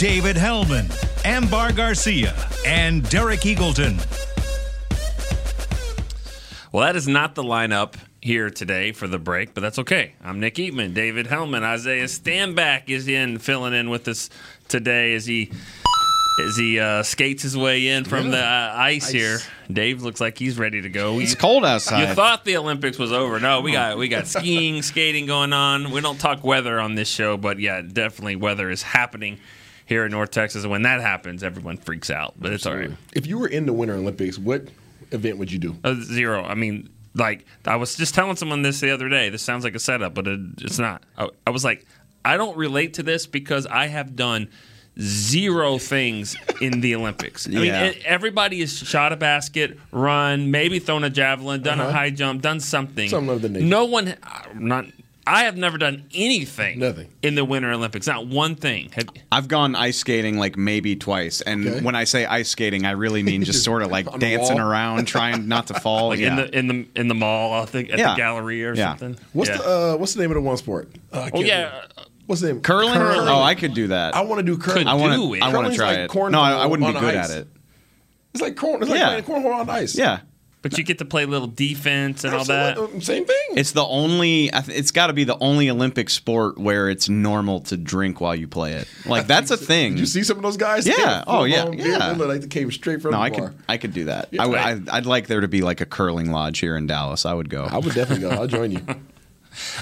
David Helman, Ambar Garcia, and Derek Eagleton. Well, that is not the lineup here today for the break, but that's okay. I'm Nick Eatman, David Helman, Isaiah Stanback is in filling in with us today as he as he uh, skates his way in from the uh, ice, here. Dave looks like he's ready to go. It's You- cold outside. You thought the Olympics was over. No, we got we got skiing, skating going on. We don't talk weather on this show, but yeah, definitely weather is happening here in North Texas. And when that happens, everyone freaks out. But it's all right. If you were in the Winter Olympics, what event would you do? Uh, zero. I mean, like I was just telling someone this the other day. This sounds like a setup, but it, it's not. I, I was like, I don't relate to this because I have done zero things in the Olympics. I mean, it, everybody has shot a basket, run, maybe thrown a javelin, done a high jump, done something. Uh-huh. Of the nature. No one, uh, not. I have never done anything. Nothing. in the Winter Olympics. Not one thing. Have, I've gone ice skating like maybe twice, and Okay. when I say ice skating, I really mean just sort of like dancing wall? around, trying not to fall. like yeah. in the in the in the mall, I think at Yeah. the gallery or Yeah. something. What's Yeah. the uh, What's the name of the one sport? Uh, Oh yeah. remember. What's the name? curling? Curling. Oh, I could do that. I want to do curling. Could I want to. I want to try like it. No, I, I wouldn't be good ice. at it. It's like corn. It's like Yeah. playing cornhole on ice. Yeah, But you get to play a little defense and all that. Um, same thing. it's the only. It's got to be the only Olympic sport where it's normal to drink while you play it. Like that's a thing. Did you see some of those guys? Yeah. They got a Oh, yeah. full-blown. Yeah. They look like they came straight from No, the I bar. could. I could do that. Yeah, I would. right. I, I'd like there to be like a curling lodge here in Dallas. I would go. I would definitely go. I'll join you.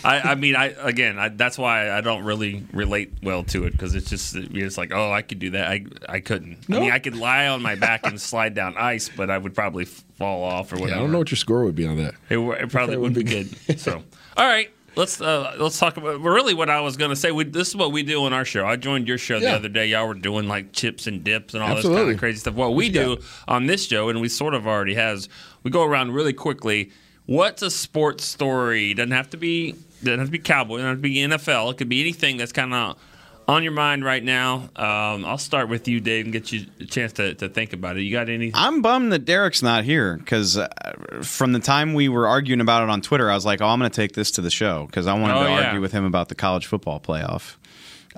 I, I mean, I again, I, that's why I don't really relate well to it because it's just it's like, oh, I could do that. I I couldn't. I mean, I could lie on my back and slide down ice, but I would probably fall off or Yeah, whatever. I don't know what your score would be on that. It, it probably It would would be be good. So, all right. Let's uh, let's talk about really what I was going to say. We, this is what we do on our show. I joined your show the other day. Y'all were doing like chips and dips and all this kind of crazy stuff. What we do got? on this show, and we sort of already has, we go around really quickly. What's a sports story? Doesn't have to be doesn't have to be cowboy. Doesn't have to be NFL. It could be anything that's kind of on your mind right now. Um, I'll start with you, Dave, and get you a chance to, to think about it. You got any? I'm bummed that Derek's not here because uh, from the time we were arguing about it on Twitter, I was like, "Oh, I'm going to take this to the show because I wanted Oh, to yeah. argue with him about the college football playoff."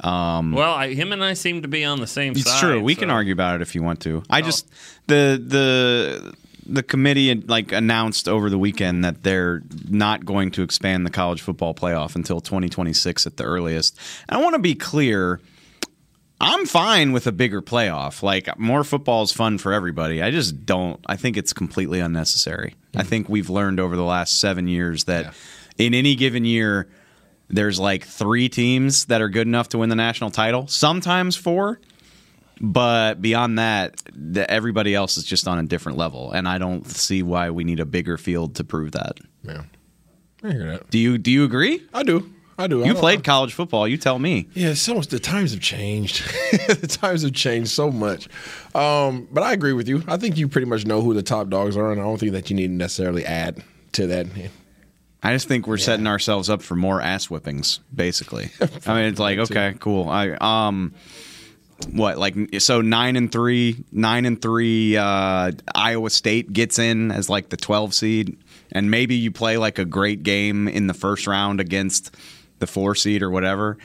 well, I, him and I seem to be on the same It's side. true. We can argue about it if you want to. I just the the the committee had, like announced over the weekend that they're not going to expand the college football playoff until 2026 at the earliest. And I want to be clear. I'm fine with a bigger playoff. Like more football is fun for everybody. I just don't. I think it's completely unnecessary. I think we've learned over the last seven years that in any given year, there's like three teams that are good enough to win the national title. Sometimes four, but beyond that, the, everybody else is just on a different level, and I don't see why we need a bigger field to prove that. Yeah. I hear that. Do you? Do you agree? I do. I do. You don't- played college football. You tell me. Yeah, so much. The times have changed. the times have changed so much. Um, but I agree with you. I think you pretty much know who the top dogs are, and I don't think that you need to necessarily add to that. I just think we're setting ourselves up for more ass whippings, basically. I mean, it's like okay, cool. I um, what like so nine and three, nine and three. Uh, Iowa State gets in as like the twelve seed, and maybe you play like a great game in the first round against the four seed or whatever.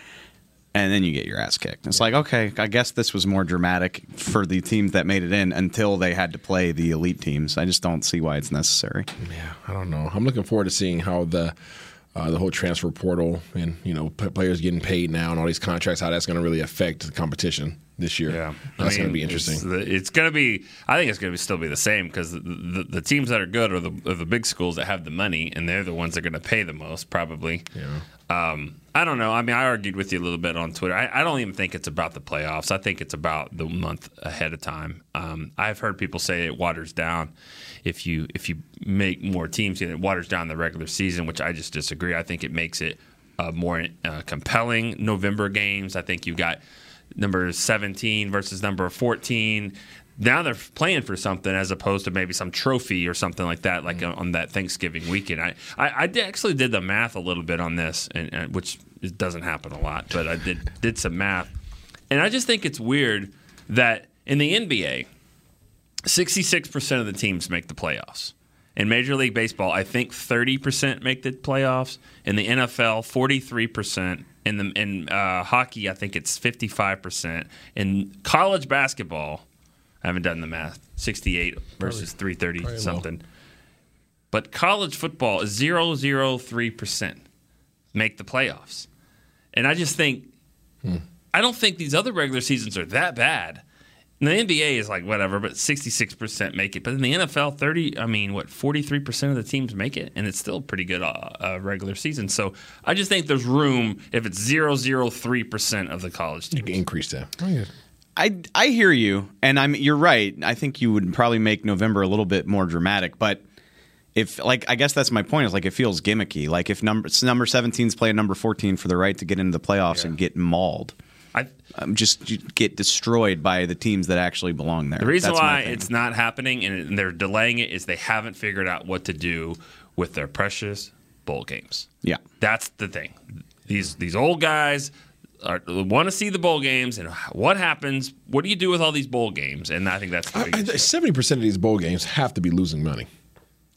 And then you get your ass kicked. It's like, okay, I guess this was more dramatic for the teams that made it in until they had to play the elite teams. I just don't see why it's necessary. Yeah, I don't know. I'm looking forward to seeing how the uh, the whole transfer portal and you know p- players getting paid now and all these contracts, how that's going to really affect the competition this year. Yeah, that's I going to be interesting. It's, the- it's going to be. I think it's going to still be the same because the, the, the teams that are good are the, are the big schools that have the money, and they're the ones that are going to pay the most, probably. Yeah. Um, I don't know. I mean, I argued with you a little bit on Twitter. I, I don't even think it's about the playoffs. I think it's about the month ahead of time. Um, I've heard people say it waters down if you if you make more teams. It waters down the regular season, which I just disagree. I think it makes it uh, more uh, compelling. November games. I think you've got number 17 versus number 14. Now they're playing for something as opposed to maybe some trophy or something like that, like mm-hmm. on that Thanksgiving weekend. I, I, I did, actually did the math a little bit on this, and, and which doesn't happen a lot, but I did did some math, and I just think it's weird that in the NBA, 66% of the teams make the playoffs. In Major League Baseball, I think 30% make the playoffs. In the NFL, 43%. In the in uh, hockey, I think it's 55%. In college basketball, I haven't done the math. 68 versus 330 probably low. something. But college football is 003% make the playoffs. And I just think I don't think these other regular seasons are that bad. And the NBA is like whatever, but 66% make it. But in the NFL, 30, I mean, what, 43% of the teams make it? And it's still pretty good uh, uh, regular season. So I just think there's room if it's 003% of the college You teams. can increase that. Oh, yeah. I I hear you, and I'm you're right. I think you would probably make November a little bit more dramatic, but if like I guess that's my point is like it feels gimmicky. Like if number number 17's playing number 14 for the right to get into the playoffs and get mauled, I, um, just get destroyed by the teams that actually belong there. The reason That's why it's not happening and they're delaying it is they haven't figured out what to do with their precious bowl games. yeah. That's the thing. These these old guys are, want to see the bowl games and what happens. What do you do with all these bowl games? And I think that's the big issue. Seventy percent of these bowl games have to be losing money.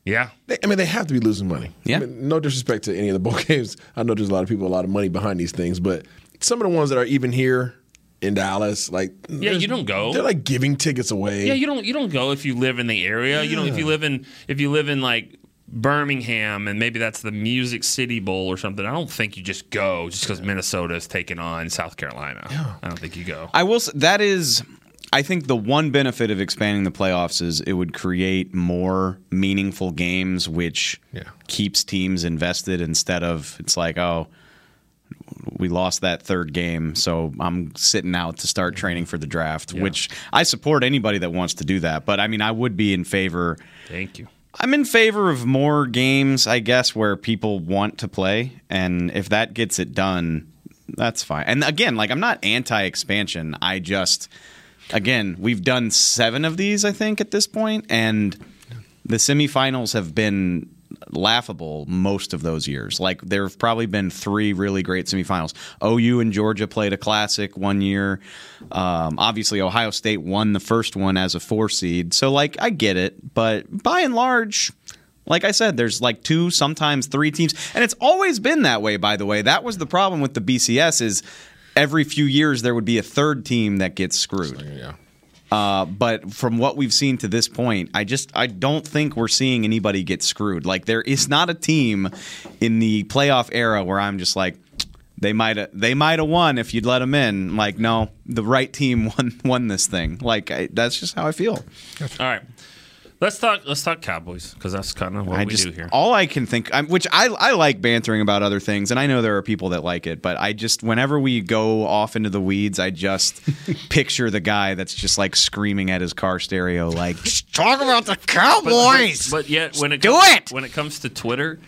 yeah. They, I mean, they have to be losing money. Yeah. I mean, no disrespect to any of the bowl games. I know there's a lot of people, a lot of money behind these things, but some of the ones that are even here in Dallas, like Yeah, you don't go. They're like giving tickets away. Yeah, you don't you don't go if you live in the area. You know, if you live in if you live in like Birmingham and maybe that's the Music City Bowl or something. I don't think you just go just because Minnesota is taking on South Carolina. I don't think you go. I will. s- That is, I think the one benefit of expanding the playoffs is it would create more meaningful games, which Yeah. keeps teams invested instead of it's like, oh, we lost that third game, so I'm sitting out to start training for the draft. Which I support anybody that wants to do that, but I mean, I would be in favor. Thank you. I'm in favor of more games, I guess, where people want to play, and if that gets it done, that's fine. And again, like I'm not anti-expansion. I just, again, we've done seven of these, I think, at this point, and the semifinals have been laughable most of those years. Like there have probably been three really great semifinals. OU and Georgia played a classic one year. Um, obviously, Ohio State won the first one as a four seed. So like I get it, but by and large. Like I said, there's like two, sometimes three teams, and it's always been that way. By the way, that was the problem with the BCS is every few years there would be a third team that gets screwed. yeah. Uh, but from what we've seen to this point, I just I don't think we're seeing anybody get screwed. Like there is not a team in the playoff era where I'm just like they might they might have won if you'd let them in. Like no, the right team won won this thing. Like I, that's just how I feel. All right. Let's talk. Let's talk Cowboys because that's kind of what I we just do here. all I can think, I'm, which I I like bantering about other things, and I know there are people that like it, but I just whenever we go off into the weeds, I just picture the guy that's just like screaming at his car stereo, like talk about the Cowboys. But yet, when it do comes, it! when it comes to Twitter,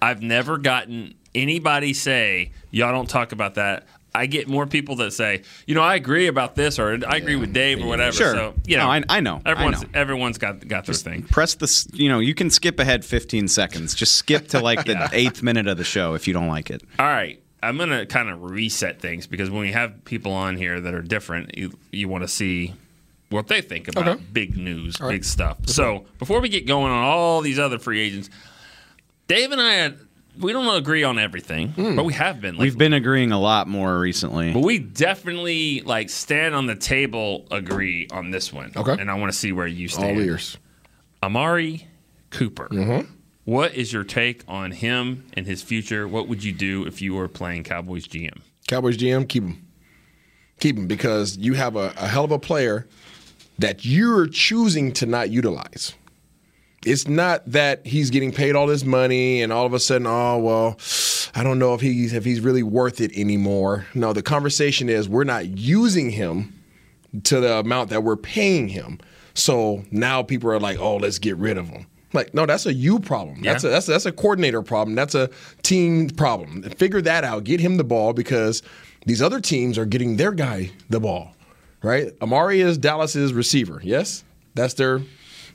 I've never gotten anybody say, "Y'all don't talk about that." I get more people that say, "You know, I agree about this," or "I agree with Dave," or whatever. Sure. So you know, No, I- I know. I Everyone's know. everyone's got got their thing. Press the, you know, you can skip ahead 15 seconds. Just skip to like the eighth minute of the show if you don't like it. All right. I'm going to kind of reset things because when we have people on here that are different, you, you want to see what they think about Okay. big news, big stuff. So before we get going on all these other free agents, Dave and I, had, we don't agree on everything, hmm. but we have been. Lately. We've been agreeing a lot more recently. But we definitely like stand on the table, agree on this one. Okay. And I want to see where you stand. All stand. ears. Amari Cooper. Mm-hmm. What is your take on him and his future? What would you do if you were playing Cowboys GM? Cowboys GM, keep him. Keep him because you have a, a hell of a player that you're choosing to not utilize. It's not that he's getting paid all this money and all of a sudden, oh well, I don't know if he's if he's really worth it anymore. No, the conversation is we're not using him to the amount that we're paying him. So now people are like, oh, let's get rid of him. Like, no, that's a you problem. That's a Yeah. that's a, that's a coordinator problem. That's a team problem. Figure that out. Get him the ball because These other teams are getting their guy the ball, right? Amari is Dallas's receiver. Yes, that's their.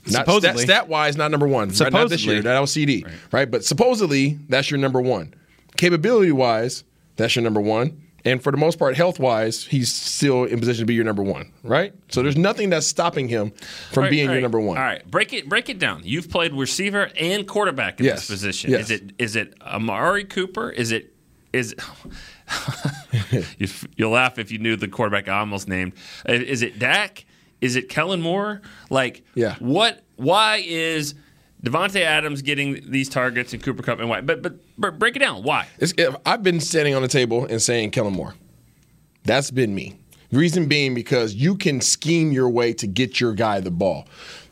Not stat, Supposedly. stat wise, not number one. Right, not this Supposedly. year. That was CeeDee, right. But supposedly, that's your number one. Capability wise, that's your number one. And for the most part, health wise, he's still in position to be your number one, right? So there's nothing that's stopping him from All right, being all your number one. All right, break it break it down. You've played receiver and quarterback in Yes, this position. yes. Is it is it Amari Cooper? Is it is you, you'll laugh if you knew the quarterback I almost named. Is it Dak? Is it Kellen Moore? Like, Yeah. what? Why is Davante Adams getting these targets and Cooper Kupp and why? But but, but break it down. Why? It's, I've been standing on the table and saying Kellen Moore. That's been me. Reason being because you can scheme your way to get your guy the ball.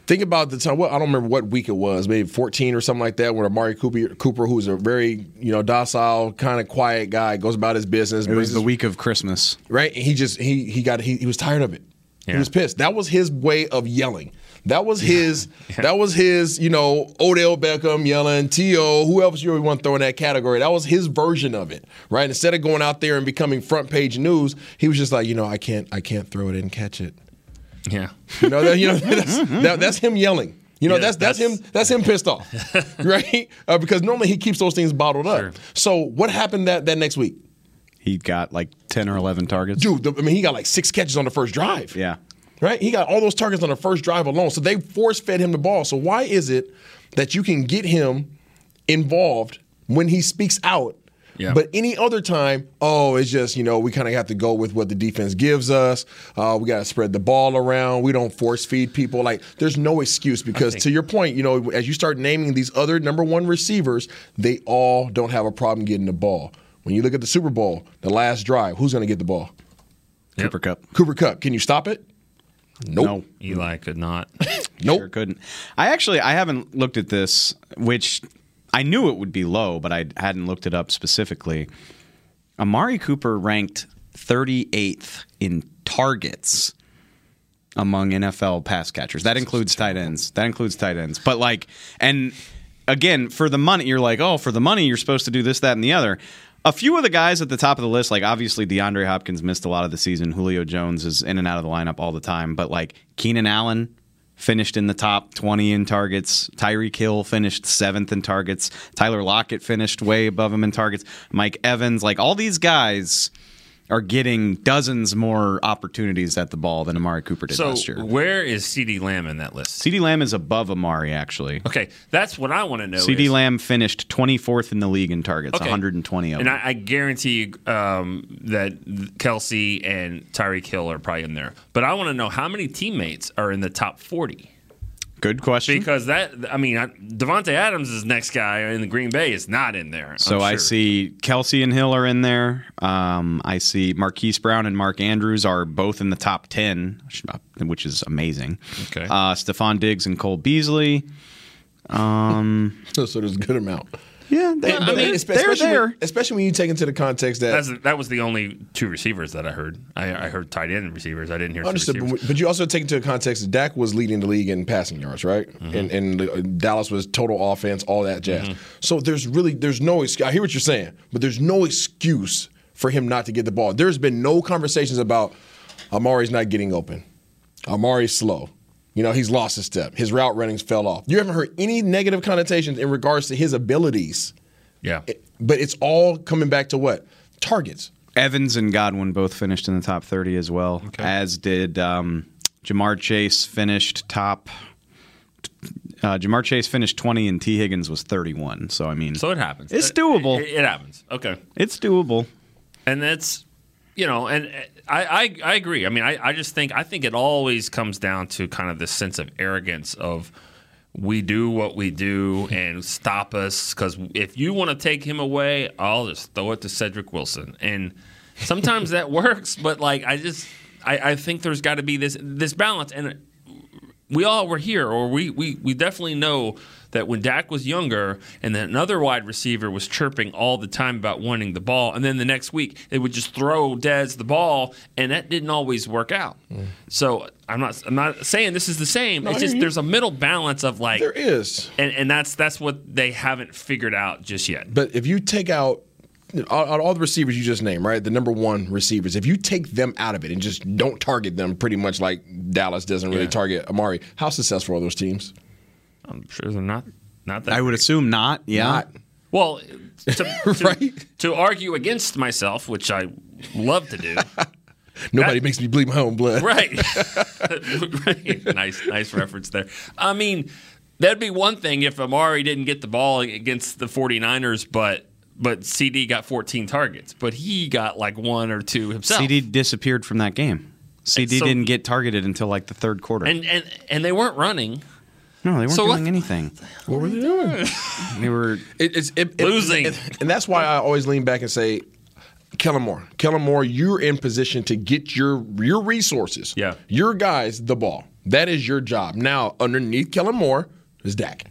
Think about the time. Well, I don't remember what week it was, maybe 14 or something like that, where Amari Cooper, Cooper who's a very you know docile, kind of quiet guy, goes about his business. It was brings the week of Christmas. right? And he just he he got he, he was tired of it. He was pissed. That was his way of yelling. That was his. That was his. You know, Odell Beckham yelling, To who else you want to throw in that category? That was his version of it, right? Instead of going out there and becoming front page news, he was just like, you know, I can't I can't throw it and catch it. Yeah. You know, that, you know that's, that, that's him yelling. You know, Yeah, that's that's, that's- him that's him pissed off, right? Uh, because normally he keeps those things bottled up. Sure. So what happened that that next week? He got like 10 or 11 targets. Dude, the, I mean, he got like six catches on the first drive. Yeah. Right? He got all those targets on the first drive alone. So they force fed him the ball. So why is it that you can get him involved when he speaks out? Yeah. But any other time, oh, it's just, you know, we kind of have to go with what the defense gives us. Uh, we got to spread the ball around. We don't force feed people. Like, there's no excuse because, to your point, you know, as you start naming these other number one receivers, they all don't have a problem getting the ball. When you look at the Super Bowl, the last drive, who's going to get the ball? Cooper Kupp. Cooper Kupp. Can you stop it? Nope. No. Eli could not. Nope. Sure couldn't. I actually I haven't looked at this, which I knew it would be low, but I hadn't looked it up specifically. Amari Cooper ranked 38th in targets among NFL pass catchers. That includes tight ends. That includes tight ends. But like and again, for the money, you're like, "Oh, for the money, you're supposed to do this, that and the other." A few of the guys at the top of the list, like obviously DeAndre Hopkins missed a lot of the season. Julio Jones is in and out of the lineup all the time, but like Keenan Allen finished in the top 20 in targets. Tyreek Hill finished seventh in targets. Tyler Lockett finished way above him in targets. Mike Evans, like all these guys are getting dozens more opportunities at the ball than Amari Cooper did So last year. where is CeeDee Lamb in that list? CeeDee Lamb is above Amari, actually. Okay, that's what I want to know. CeeDee is- Lamb finished 24th in the league in targets, Okay. 120 of And. I, I guarantee you um, that Kelce and Tyreek Hill are probably in there. But I want to know how many teammates are in the top 40. Good question. Because that, I mean, Davante Adams is next guy in the Green Bay is not in there. so I'm I see Kelce and Hill are in there. Um, I see Marquise Brown and Mark Andrews are both in the top 10, which is amazing. Okay. Uh, Stefon Diggs and Cole Beasley. So, so there's a good amount. Yeah, they, But they, espe- they're there. When, especially when you take into the context that That's, that was the only two receivers that I heard. I, I heard tight end receivers. I didn't hear some Understood, receivers. but, but you also take into context that Dak was leading the league in passing yards, right? Mm-hmm. And and uh, Dallas was total offense, all that jazz. So there's really there's no excuse. I hear what you're saying, but there's no excuse for him not to get the ball. There's been no conversations about Amari's not getting open. Amari's slow. You know, he's lost his step. His route runnings fell off. You haven't heard any negative connotations in regards to his abilities. Yeah. But it's all coming back to what? Targets. Evans and Godwin both finished in the top 30 as well, as did um, Ja'Marr Chase finished top. Uh, Ja'Marr Chase finished 20 and Tee Higgins was 31. So, I mean, So it happens. It's It- doable. It, it happens. Okay. it's doable. and that's you know and uh, I, I i agree. I mean I, I just think i think it always comes down to kind of this sense of arrogance of we do what we do and stop us because if you want to take him away i'll just throw it to cedric wilson. And sometimes that works but like i just i, I think there's got to be this this balance. And we all were here, or we, we, we definitely know that when Dak was younger and then another wide receiver was chirping all the time about wanting the ball, and then the next week they would just throw Dez the ball, and that didn't always work out. Mm. So I'm not I'm not saying this is the same. it's just there's a middle balance of like, There is. and, and that's that's what they haven't figured out just yet. But if you take out all, all the receivers you just named, right? The number one receivers. If you take them out of it and just don't target them, pretty much like Dallas doesn't really Yeah. target Amari, how successful are those teams? I'm sure they're not not that. I would great. assume not. Yeah. Not. Well, to, to, Right. to argue against myself, which I love to do. Nobody That- makes me bleed my own blood. right. right. Nice, nice reference there. I mean, that'd be one thing if Amari didn't get the ball against the 49ers, but but CeeDee got 14 targets, but he got like one or two himself. CeeDee disappeared from that game. CeeDee so- didn't get targeted until like the third quarter. and and and they weren't running. no, they weren't so doing what- anything. What were they doing? They were It, it's it, it- Losing. and, and that's why I always lean back and say, Kellen Moore, Kellen Moore, you're in position to get your your resources, Yeah. your guys the ball. That is your job. Now, underneath Kellen Moore is Dak,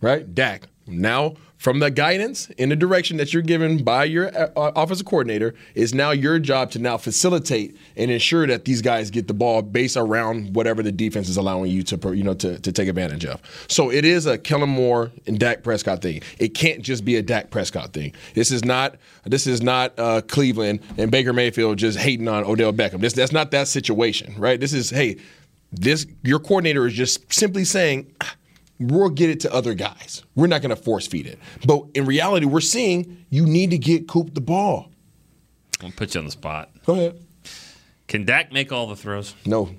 right? Dak. Now, from the guidance in the direction that you're given by your uh, offensive coordinator, is now your job to now facilitate and ensure that these guys get the ball based around whatever the defense is allowing you to, you know, to, to take advantage of. So it is a Kellen Moore and Dak Prescott thing. It can't just be a Dak Prescott thing. This is not this is not uh, Cleveland and Baker Mayfield just hating on Odell Beckham. This that's not that situation, right? This is hey, this your coordinator is just simply saying. "Ah, We'll get it to other guys. We're not going to force feed it. But in reality, we're seeing you need to get Coop the ball. I'll put you on the spot. Go ahead. Can Dak make all the throws? No.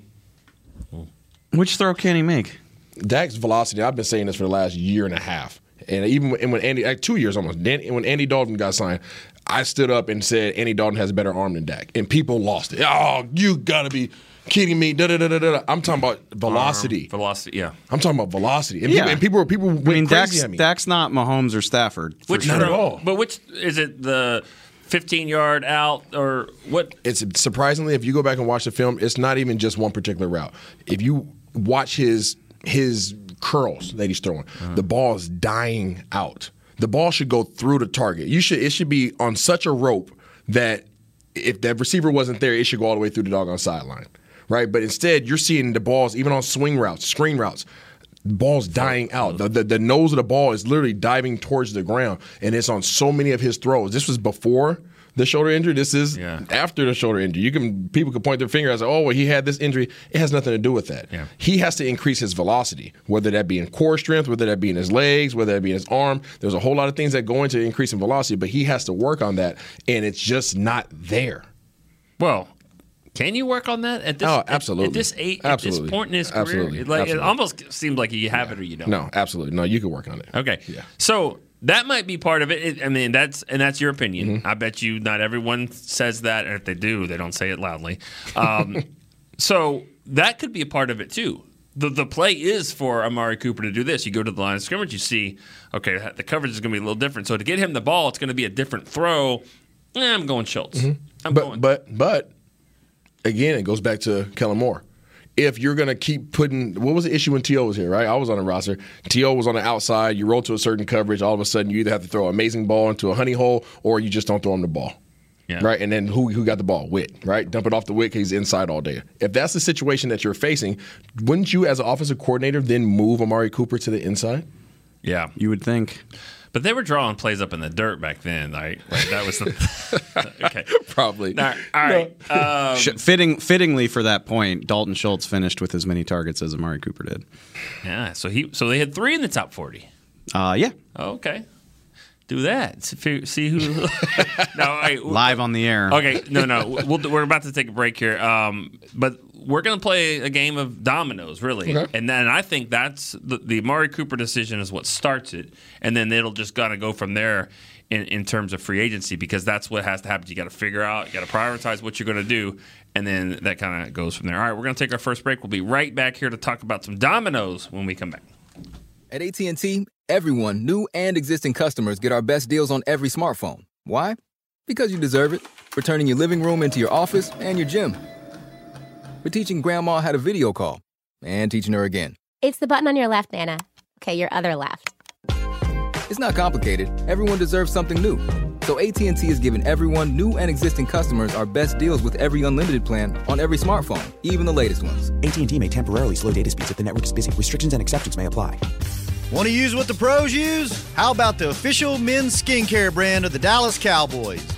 which throw can he make? Dak's velocity, I've been saying this for the last year and a half. And even when, and when Andy, like two years almost, Dan, when Andy Dalton got signed, I stood up and said Andy Dalton has a better arm than Dak. And people lost it. Oh, you got to be kidding me. Da, da, da, da, da. I'm talking about velocity. Uh, velocity, yeah. I'm talking about velocity. And Yeah. people, and people, people went I mean, crazy Dak's, at me. Dak's not Mahomes or Stafford. for Which Not at all. But which is it? The 15 yard out or what? it's surprisingly if you go back and watch the film it's not even just one particular route if you watch his his curls that he's throwing uh-huh. the ball is dying out the ball should go through the target you should it should be on such a rope that if that receiver wasn't there it should go all the way through the doggone sideline right but instead you're seeing the balls even on swing routes screen routes ball's dying out. The, the the nose of the ball is literally diving towards the ground, and it's on so many of his throws. This was before the shoulder injury. This is Yeah. after the shoulder injury. You can people can point their finger and say, "Oh, well, he had this injury." It has nothing to do with that. Yeah. He has to increase his velocity, whether that be in core strength, whether that be in his legs, whether that be in his arm. There's a whole lot of things that go into increasing velocity, but he has to work on that, and it's just not there. Well, can you work on that at this? Oh, absolutely. At, this eight, Absolutely. at this point in his career, Absolutely. it, like, Absolutely. it almost seems like you have it or you don't. No, absolutely no. You can work on it. Okay. Yeah. So that might be part of it. I mean, that's and that's your opinion. Mm-hmm. I bet you not everyone says that, and if they do, they don't say it loudly. Um, so that could be a part of it too. The, the play is for Amari Cooper to do this. You go to the line of scrimmage, you see, okay, the coverage is going to be a little different. So to get him the ball, it's going to be a different throw. Eh, I'm going Schultz. I'm Mm-hmm. But going. but but again, it goes back to Kellen Moore. If you're gonna keep putting, what was the issue when To was here? Right, I was on the roster. To was on the outside. You roll to a certain coverage. All of a sudden, you either have to throw an amazing ball into a honey hole, or you just don't throw him the ball. Yeah. Right, and then who who got the ball? Wit, right? Dump it off the Wit 'cause he's inside all day. If that's the situation that you're facing, wouldn't you, as an offensive coordinator, then move Amari Cooper to the inside? yeah. You would think. But they were drawing plays up in the dirt back then, right? Like that was the okay. Probably. All right. All right. Um, Sh- Fitting, fittingly for that point, Dalton Schultz finished with as many targets as Amari Cooper did. yeah. So he so they had three in the top forty. Uh, yeah, Okay. Do that. See see who. no, all right. live on the air. Okay, no, no. We'll, we're about to take a break here, um, but we're going to play a game of dominoes, really. Okay. And then I think that's the, the Amari Cooper decision is what starts it, and then it'll just kind of go from there in, in terms of free agency because that's what has to happen. You got to figure out, you got to prioritize what you're going to do, and then that kind of goes from there. All right, we're going to take our first break. We'll be right back here to talk about some dominoes when we come back. At AT&T, everyone, new and existing customers, get our best deals on every smartphone. Why? Because you deserve it. For turning your living room into your office and your gym. For teaching grandma how to video call and teaching her again. It's the button on your left, Nana. Okay, your other left. It's not complicated. Everyone deserves something new. So AT&T is giving everyone, new and existing customers, our best deals with every unlimited plan on every smartphone, even the latest ones. AT&T may temporarily slow data speeds if the network is busy. Restrictions and exceptions may apply. Want to use what the pros use? How about the official men's skincare brand of the Dallas Cowboys?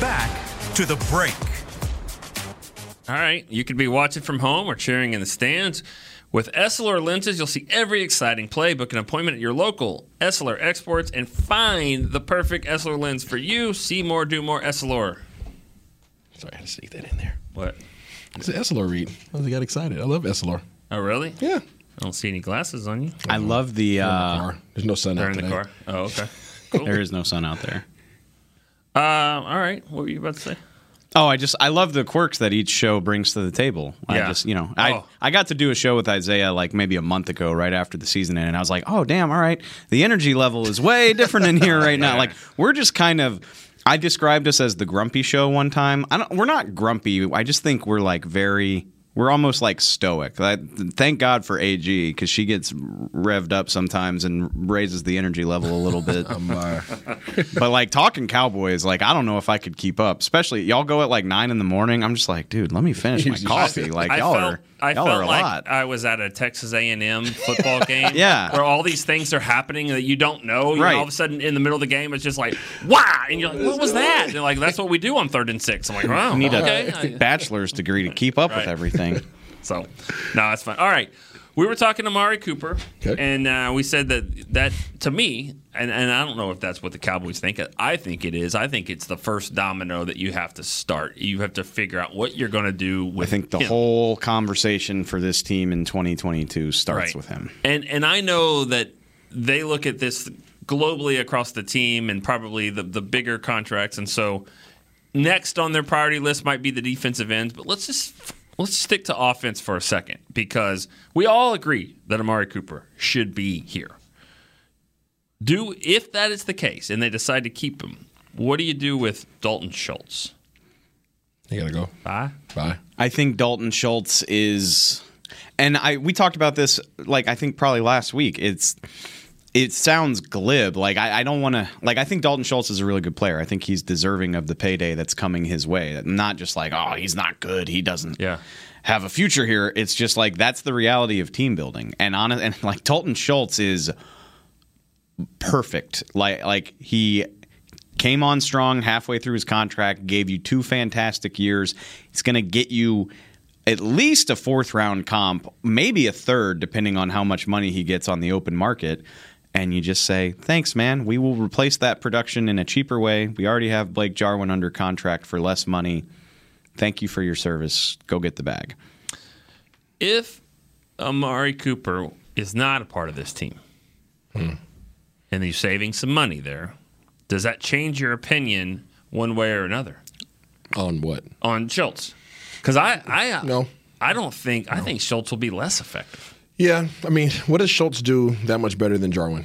Back to the break. All right, you could be watching from home or cheering in the stands. With Essilor lenses, you'll see every exciting play. Book an appointment at your local Essilor exports and find the perfect Essilor lens for you. See more, do more, Essilor. Sorry, I had to sneak that in there. What? It's an Essilor read. I got excited. I love Essilor. Oh, really? Yeah. I don't see any glasses on you. I love the. They're the Uh, car. There's no sun They're out in the today. car. Oh, okay. Cool. there is no sun out there. Uh, all right. What were you about to say? Oh, I just I love the quirks that each show brings to the table. I Yeah. just you know I Oh. I got to do a show with Isaiah like maybe a month ago, right after the season ended, and I was like, oh damn, all right, the energy level is way different in here right now. Like we're just kind of. I described us as the grumpy show one time. I don't, we're not grumpy. I just think we're like very. We're almost like stoic. I, thank God for AG because she gets revved up sometimes and raises the energy level a little bit. but like talking Cowboys, like I don't know if I could keep up. Especially y'all go at like nine in the morning. I'm just like, dude, let me finish my coffee. Like I y'all felt, are, I y'all felt like lot. I was at a Texas A&M football game. Yeah. where all these things are happening that you don't know. You know, Right. all of a sudden, in the middle of the game, it's just like, wow, and you're like, what was that? And they're like, that's what we do on third and six. I'm like, wow, You need okay. a bachelor's degree to keep up with everything. So, no, that's fine. All right. We were talking to Mari Cooper, and uh, we said that that to me, and, and I don't know if that's what the Cowboys think. I think it is. I think it's the first domino that you have to start. You have to figure out what you're going to do I think the him. whole conversation for this team in 2022 starts Right. with him. And and I know that they look at this globally across the team and probably the the bigger contracts, and so next on their priority list might be the defensive ends. But let's just let's stick to offense for a second because we all agree that Amari Cooper should be here. Do if that is the case and they decide to keep him, what do you do with Dalton Schultz? You gotta go. Bye. Bye. I think Dalton Schultz is, and I we talked about this like I think probably last week. It's it sounds glib. Like I, I don't want to. Like I think Dalton Schultz is a really good player. I think he's deserving of the payday that's coming his way. Not just like oh he's not good. He doesn't. Yeah. Have a future here. It's just like that's the reality of team building. And on and like Dalton Schultz is perfect. Like like he came on strong halfway through his contract, gave you two fantastic years. He's going to get you at least a fourth round comp, maybe a third, depending on how much money he gets on the open market. And you just say, thanks, man. We will replace that production in a cheaper way. We already have Blake Jarwin under contract for less money. Thank you for your service. Go get the bag. If Amari Cooper is not a part of this team, hmm. and you're saving some money there, does that change your opinion one way or another On what? on Schultz? Because I, I, No. I don't think I think Schultz will be less effective. Yeah, I mean, what does Schultz do that much better than Jarwin?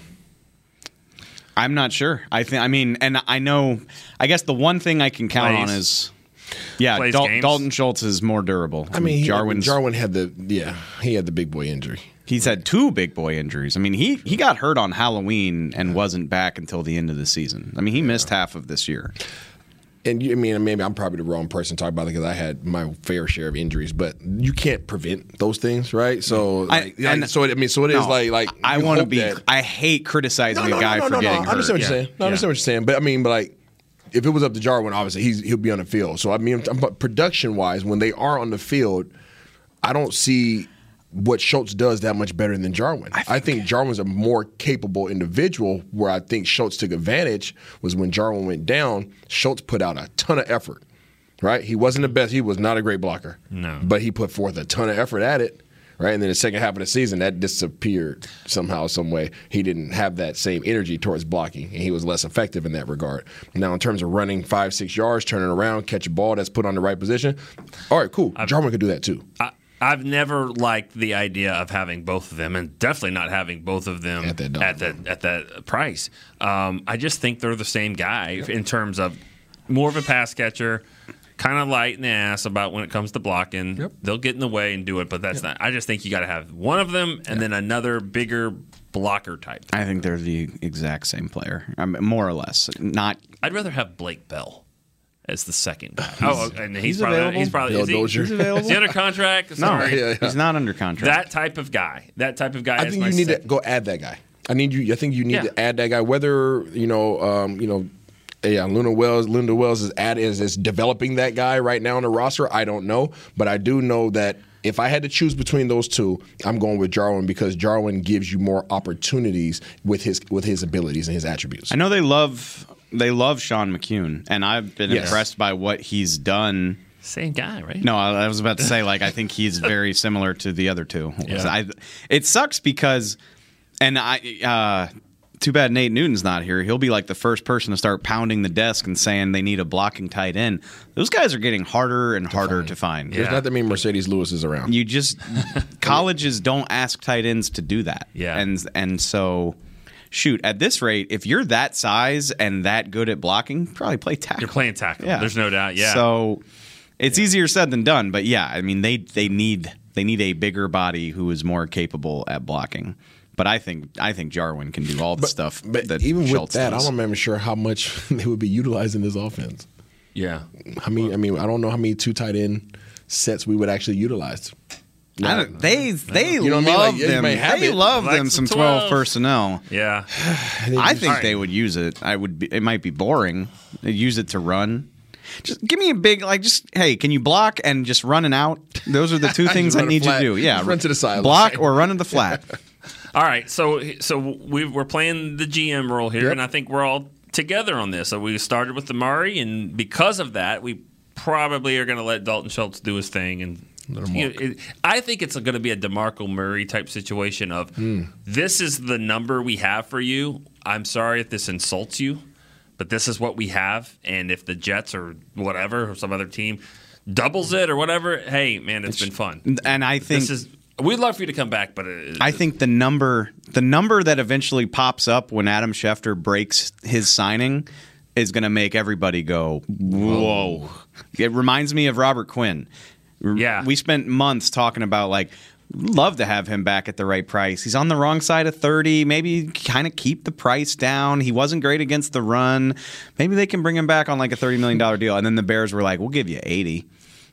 I'm not sure. I think. I mean, and I know. I guess the one thing I can count Plays. on is, yeah, Dal- Dalton Schultz is more durable. I mean, he, Jarwin's Jarwin had the yeah, he had the big boy injury. He's had two big boy injuries. I mean, he he got hurt on Halloween and wasn't back until the end of the season. I mean, he missed half of this year. And you, I mean, maybe I'm probably the wrong person to talk about it because I had my fair share of injuries, but you can't prevent those things, right? So, like, I- and- so it, I mean, so it is No, like like I want to be. that- I hate criticizing no, no, a guy for no, getting no. I understand what you're saying. No, I understand what you're saying. But I mean, but like, if it was up to Jarwin, obviously he's he'll be on the field. So I mean, but production wise, when they are on the field, I don't see what Schultz does that much better than Jarwin. I think, Jarwin's a more capable individual. Where I think Schultz took advantage was when Jarwin went down. Schultz put out a ton of effort. Right, he wasn't the best. He was not a great blocker. No. but he put forth a ton of effort at it. Right, and then the second half of the season, that disappeared somehow, some way. He didn't have that same energy towards blocking, and he was less effective in that regard. Now, in terms of running five, six yards, turning around, catch a ball that's put on the right position, all right, cool. Jarwin could do that too. I, I've never liked the idea of having both of them, and definitely not having both of them At that at that at that price. Um, I just think they're the same guy in terms of more of a pass catcher, kind of light in the ass about when it comes to blocking. Yep. They'll get in the way and do it, but that's not. I just think you got to have one of them and then another bigger blocker type. I think they're the exact same player, I mean, more or less. Not I'd rather have Blake Bell. As the second guy. oh, and he's, he's probably available. he's probably Bill is he, Dozier. is he under contract? no, Yeah, yeah. he's not under contract. That type of guy. That type of guy. I is think my you need to go add that guy. I need you. I think you need Yeah. to add that guy. Whether you know, um, you know, yeah, Lunda Wells, Lunda Wells is add is, is developing that guy right now on the roster. I don't know, but I do know that if I had to choose between those two, I'm going with Jarwin because Jarwin gives you more opportunities with his with his abilities and his attributes. I know they love they love Sean McKeon, and I've been Yes. impressed by what he's done. Same guy, right? No, I I was about to say like I think he's very similar to the other two. Yeah. I, it sucks because, and I. Uh, too bad Nate Newton's not here. He'll be like the first person to start pounding the desk and saying they need a blocking tight end. Those guys are getting harder and harder to find. There's not that many Marcedes Lewis's around. You just colleges don't ask tight ends to do that. Yeah. And and so shoot, at this rate, if you're that size and that good at blocking, probably play tackle. You're playing tackle. Yeah. There's no doubt. Yeah. So it's easier said than done, but yeah, I mean they they need they need a bigger body who is more capable at blocking. But I think I think Jarwin can do all the stuff But that even Schultz with that, does. I'm not even sure how much they would be utilizing this offense. yeah. I mean, I mean, I don't know how many two tight end sets we would actually utilize. I don't- they they You know what I mean? love Like, them. may They it. love Like them some some twelve 12. personnel. Yeah. I think Alright. they would use it. I would. Be, it might be boring. They'd use it to run. Just give me a big like. Just hey, can you block and just running out? Those are the two things I need you to do. Yeah, Just run to the side. Block or run to the flat. All right. So so we we're playing the GM role here, Yep. and I think we're all together on this. So we started with the Murray, and because of that, we probably are going to let Dalton Schultz do his thing and. You know, it- I think it's going to be a Demarco Murray type situation of Hmm. this is the number we have for you. I'm sorry if this insults you, but this is what we have. And if the Jets or whatever or some other team doubles it or whatever, hey man, it's been fun. And I think This is we'd love for you to come back, but it, I think the number the number that eventually pops up when Adam Schefter breaks his signing is going to make everybody go whoa. It reminds me of Robert Quinn. Yeah. we spent months talking about like love to have him back at the right price. He's on the wrong side of 30. Maybe kind of keep the price down. He wasn't great against the run. Maybe they can bring him back on like a $30 million deal. And then the Bears were like, we'll give you 80.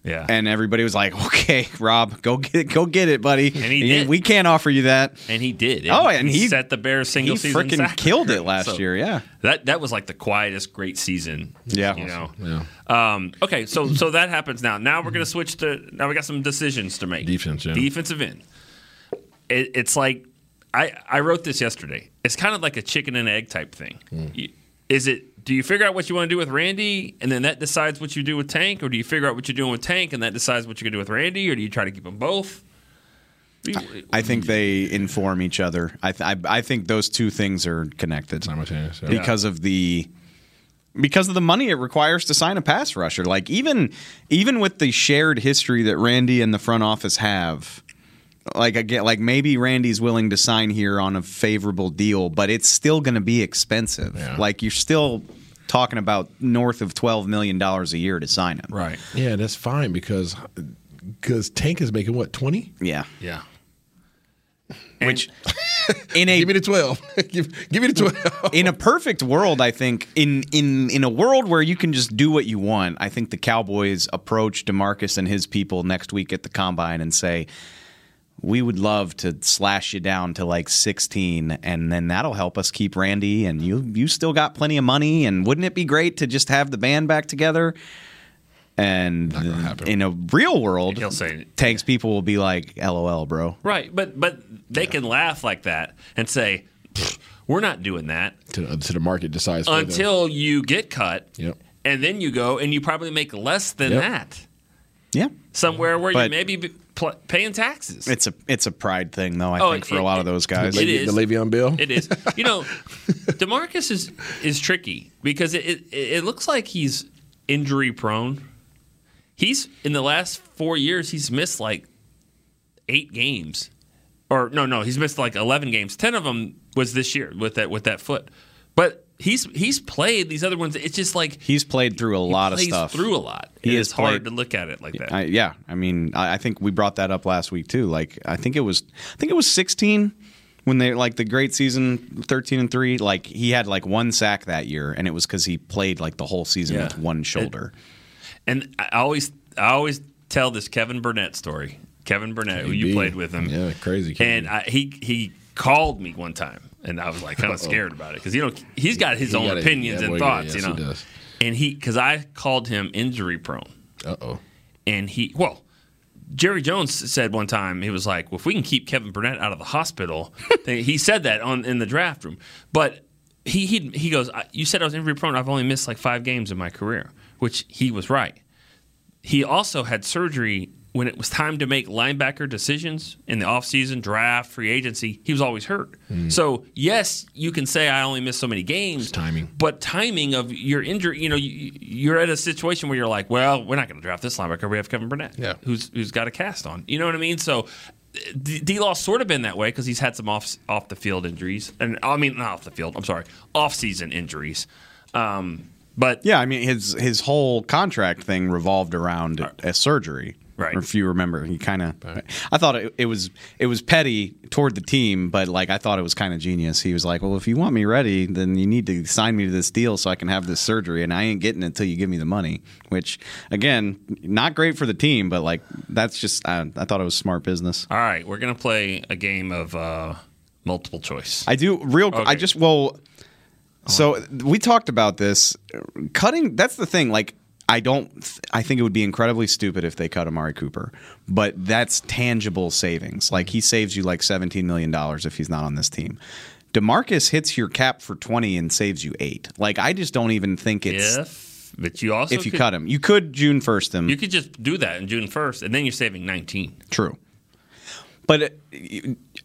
Yeah. And everybody was like, "Okay, Rob, go get it, go get it, buddy." And he did. We can't offer you that. And he did. Oh, and he- set the Bears He single season. freaking killed it last So year. Yeah. That that was like the quietest great season. Yeah. You know. Yeah. Um, okay, so so that happens now. Now we're gonna switch to now we got some decisions to make. Defense, yeah. Defensive end. It, it's like I I wrote this yesterday. It's kind of like a chicken and egg type thing. You- Is it? Do you figure out what you want to do with Randy, and then that decides what you do with Tank, or do you figure out what you're doing with Tank, and that decides what you're gonna do with Randy, or do you try to keep them both? I think they inform each other. I th- I, I think those two things are connected Simultaneous, yeah. because of the because of the money it requires to sign a pass rusher. Like even even with the shared history that Randy and the front office have, like again, like maybe Randy's willing to sign here on a favorable deal, but it's still going to be expensive. Yeah. Like you're still talking about north of twelve million dollars a year to sign him. right. Yeah, that's fine because because Tank is making what twenty. Yeah. Yeah. Which in a give me the twelve. give, give me the twelve. in a perfect world, I think in in in a world where you can just do what you want, I think the Cowboys approach Demarcus and his people next week at the combine and say, "We would love to slash you down to like 16, and then that'll help us keep Randy. And you you still got plenty of money, and wouldn't it be great to just have the band back together?" And in a real world, He'll say- Tank's people will be like, "LOL, bro." Right, but but they can laugh like that and say, "We're not doing that to, uh, to the market decides for them. until you get cut." Yep. And then you go and you probably make less than Yep. that Yeah, somewhere where you But- may be pl- paying taxes. it's a it's a pride thing, though. I Oh, think for it- a lot of those guys, it is. the Le'Veon Bell. It is. You know, Demarcus is is tricky because it, it it looks like he's injury prone. He's in the last four years he's missed like eight games, or no, no, he's missed like eleven games. Ten of them was this year with that with that foot, but he's he's played these other ones. It's just like he's played through a lot of stuff. through a lot. He And has hard to look at it like that. I, yeah, I mean, I, I think we brought that up last week too. Like, I think it was, I think it was 16 when they like the great season, 13 and three. Like, he had like one sack that year, and it was because he played like the whole season Yeah. with one shoulder. And I always I always tell this Kevin Burnett story. Kevin Burnett, who you played with him, Yeah, crazy. KB. and I, he he called me one time, and I was like kind of scared about it because you know he's got his He own got a- opinions yeah, and thoughts, yes, you know. he does. And he because I called him injury prone, Uh oh. and he well. Jerry Jones said one time he was like, well, "If we can keep Kevin Burnett out of the hospital," he said that on in the draft room. But he he he goes, "You said I was injury prone. I've only missed like five games in my career," which he was right. He also had surgery when it was time to make linebacker decisions in the offseason, draft, free agency. He was always hurt. So, yes, you can say I only missed so many games. timing. But timing of your injury, you know, you, you're at a situation where you're like, well, we're not going to draft this linebacker. We have Kevin Burnett, Yeah. who's who's got a cast on. You know what I mean? So, D Law's sort of been that way because he's had some off off the field injuries, and I mean not off the field. I'm sorry, off season injuries. Um, but Yeah, I mean, his his whole contract thing revolved around a surgery. Right. If you remember, he kind of. I thought it, it was it was petty toward the team, but like I thought it was kind of genius. He was like, "Well, if you want me ready, then you need to sign me to this deal so I can have this surgery, and I ain't getting it until you give me the money." Which, again, not great for the team, but like that's just I, I thought it was smart business. all right, we're gonna play a game of uh, multiple choice. I do real. I just well. So we talked about this cutting. That's the thing. Like I don't. I think it would be incredibly stupid if they cut Amari Cooper, but that's tangible savings. Like he saves you like seventeen million dollars if he's not on this team. Demarcus hits your cap for twenty and saves you eight. Like I just don't even think it's if but you also if you could, cut him. You could June first him. you could just do that in June first, and then you're saving 19. True. But uh,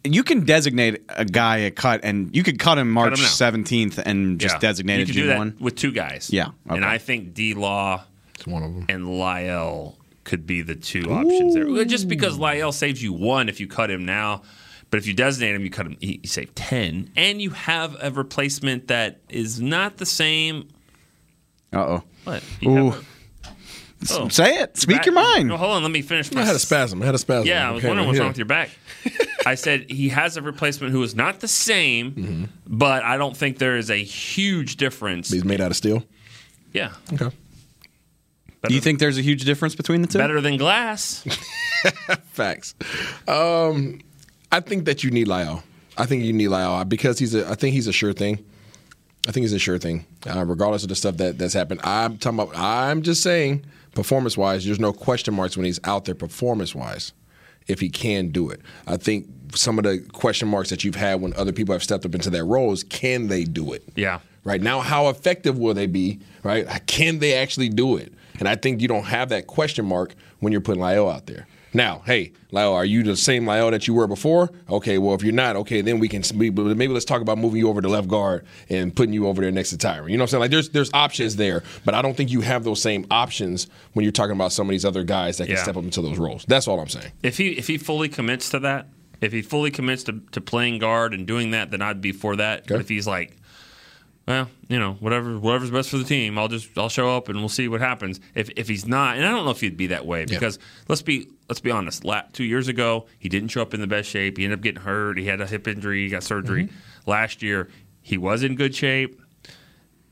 you- can designate a guy a cut, and you could cut him March seventeenth and just Yeah. designate you it could June one. with two guys. Yeah, and. I think D Law It's one of them. and La'el could be the two options there. Just because La'el saves you one if you cut him now, but if you designate him, you cut him, you save ten, and you have a replacement that is not the same. Uh oh. What? You Ooh. Oh. Say it. Speak Back- your mind. No, hold on. Let me finish my. I had a spasm. I had a spasm. Yeah, I was Okay, wondering what's here. wrong with your back. I said he has a replacement who is not the same, Mm-hmm. but I don't think there is a huge difference. He's made out of steel. Yeah, Okay. Do you think there's a huge difference between the two? better than glass. Facts. Um, I think that you need La'el. I think you need La'el because he's a. I think he's a sure thing. I think he's a sure thing, uh, regardless of the stuff that that's happened. I'm talking about. I'm just saying, performance wise, there's no question marks when he's out there performance wise. If he can do it, I think some of the question marks that you've had when other people have stepped up into that role is can they do it? Yeah. Right now, how effective will they be? Right? Can they actually do it? And I think you don't have that question mark when you're putting La'el out there. Now, hey, La'el, are you the same La'el that you were before? Okay, well, if you're not, okay, then we can maybe let's talk about moving you over to left guard and putting you over there next to Tyron. You know what I'm saying? Like, there's there's options there, but I don't think you have those same options when you're talking about some of these other guys that can Yeah. step up into those roles. That's all I'm saying. If he if he fully commits to that, if he fully commits to, to playing guard and doing that, then I'd be for that. But if he's like, well, you know, whatever whatever's best for the team, I'll just I'll show up and we'll see what happens. If if he's not, and I don't know if he'd be that way because let's be let's be honest. La- two years ago, he didn't show up in the best shape. He ended up getting hurt. He had a hip injury. He got surgery. Mm-hmm. Last year, he was in good shape.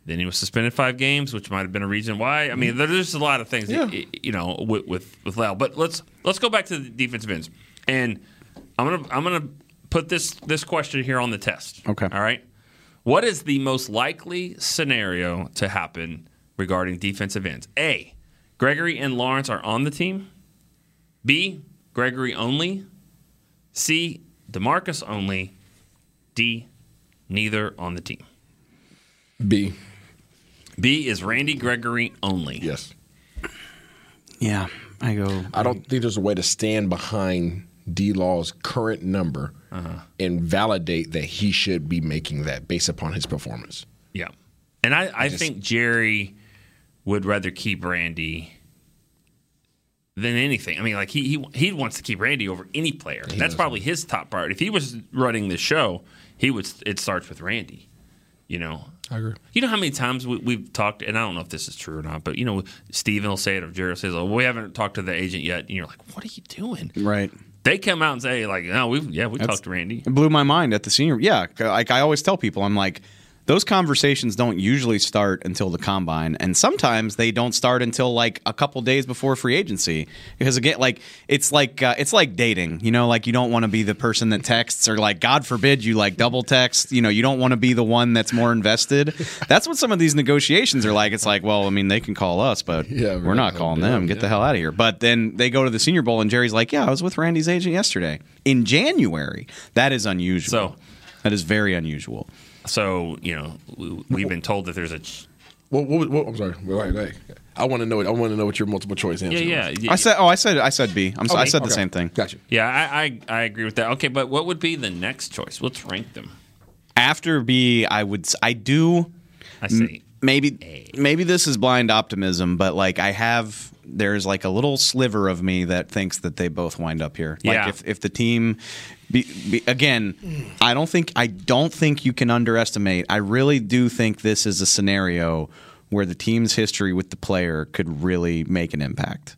Then he was suspended five games, which might have been a reason why. I mean, there's just a lot of things, Yeah. y- you know, with with, with La'el. But let's let's go back to the defensive ends, and I'm gonna I'm gonna put this this question here on the test. Okay. All right. What is the most likely scenario to happen regarding defensive ends? A. Gregory and Lawrence are on the team. B. Gregory only. C. Demarcus only. D. Neither on the team. B. B is Randy Gregory only. Yes. Yeah, I go. I don't think there's a way to stand behind D Law's current number Uh-huh. and validate that he should be making that based upon his performance. Yeah. And I, I just- think Jerry would rather keep Randy than anything. I mean, like he he, he wants to keep Randy over any player. That's does. probably his top priority. If he was running the show, he would. It starts with Randy. You know. I agree. You know how many times we, we've talked, and I don't know if this is true or not, but you know, Stephen will say it, or Jerry says, "Oh, we haven't talked to the agent yet," and you're like, "What are you doing?" Right. They come out and say, "Like, no, we've yeah, we That's- talked to Randy." It blew my mind at the senior. Yeah, like I always tell people, I'm like, those conversations don't usually start until the combine, and sometimes they don't start until like a couple days before free agency. Because again, like it's like uh, it's like dating. You know, like you don't want to be the person that texts, or like God forbid you like double text. You know, you don't want to be the one that's more invested. That's what some of these negotiations are like. It's like, well, I mean, they can call us, but Yeah, we're not calling them. Get the hell out of here. But then they go to the Senior Bowl, and Jerry's like, "Yeah, I was with Randy's agent yesterday in January." That is unusual. So- that is very unusual. So you know, we, we've been told that there's a ch- What, what, what, I'm sorry. Wait, wait. I want to know. I want to know what your multiple choice answer. yeah, was. yeah. I said, "Oh, I said, I said B. I'm, so I Okay, said the same thing." Gotcha. Yeah, I, I I agree with that. Okay, but what would be the next choice? Let's rank them. After B, I would, I do. I see. Maybe, maybe this is blind optimism, but like I have, there's like a little sliver of me that thinks that they both wind up here. Like Yeah. if if the team, be, be, again, hmm. I don't think I don't think you can underestimate. I really do think this is a scenario where the team's history with the player could really make an impact,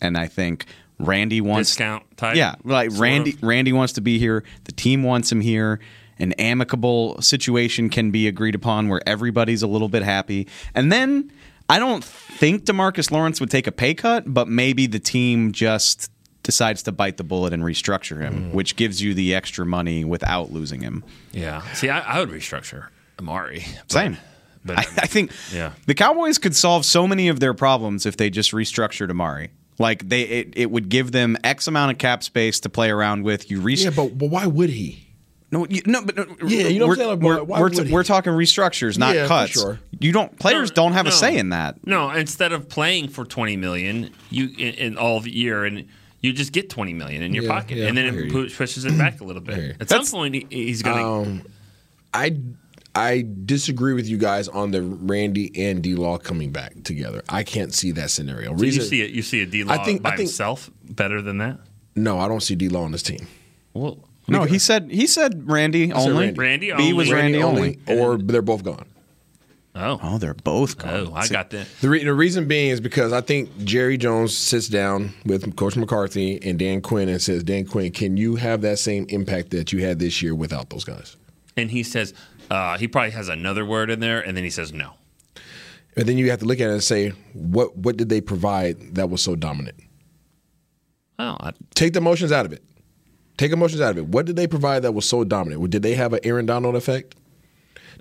and I think Randy wants Discount type. Yeah, like Randy. of? Randy wants to be here. The team wants him here. An amicable situation can be agreed upon where everybody's a little bit happy, and then I don't think Demarcus Lawrence would take a pay cut, but maybe the team just decides to bite the bullet and restructure him, Mm. which gives you the extra money without losing him. Yeah. See, I, I would restructure Amari. but- Same. But I, I think Yeah. the Cowboys could solve so many of their problems if they just restructured Amari. Like they, it, it would give them X amount of cap space to play around with. You restructure. Yeah, but, but why would he? No, you, no, but Yeah, you know what I'm we're, saying? Like, we're, we're, we're talking restructures, not Yeah, cuts. sure. You don't. Players No, don't have a say in that. No, instead of playing for twenty million, you in, in all the year and you just get twenty million in your Yeah, pocket, yeah, and then it you. pu- pushes it back a little I hear you. bit. At some point, he's gonna. Um, I I disagree with you guys on the Randy and D Law coming back together. I can't see that scenario. so you see it. You see a D Law I think- by I think- himself better than that. No, I don't see D Law on this team. Well, No, he said he said Randy said only. Randy. Randy B was only. Randy, only. or they're both gone. Oh, Oh, they're both gone. oh, I got that. The, re- the reason being is because I think Jerry Jones sits down with Coach McCarthy and Dan Quinn and says, Dan Quinn, can you have that same impact that you had this year without those guys? And he says uh, he probably has another word in there, and then he says no. And then you have to look at it and say, what what did they provide that was so dominant? Oh, I, Take the emotions out of it. Take emotions out of it. What did they provide that was so dominant? Did they have an Aaron Donald effect?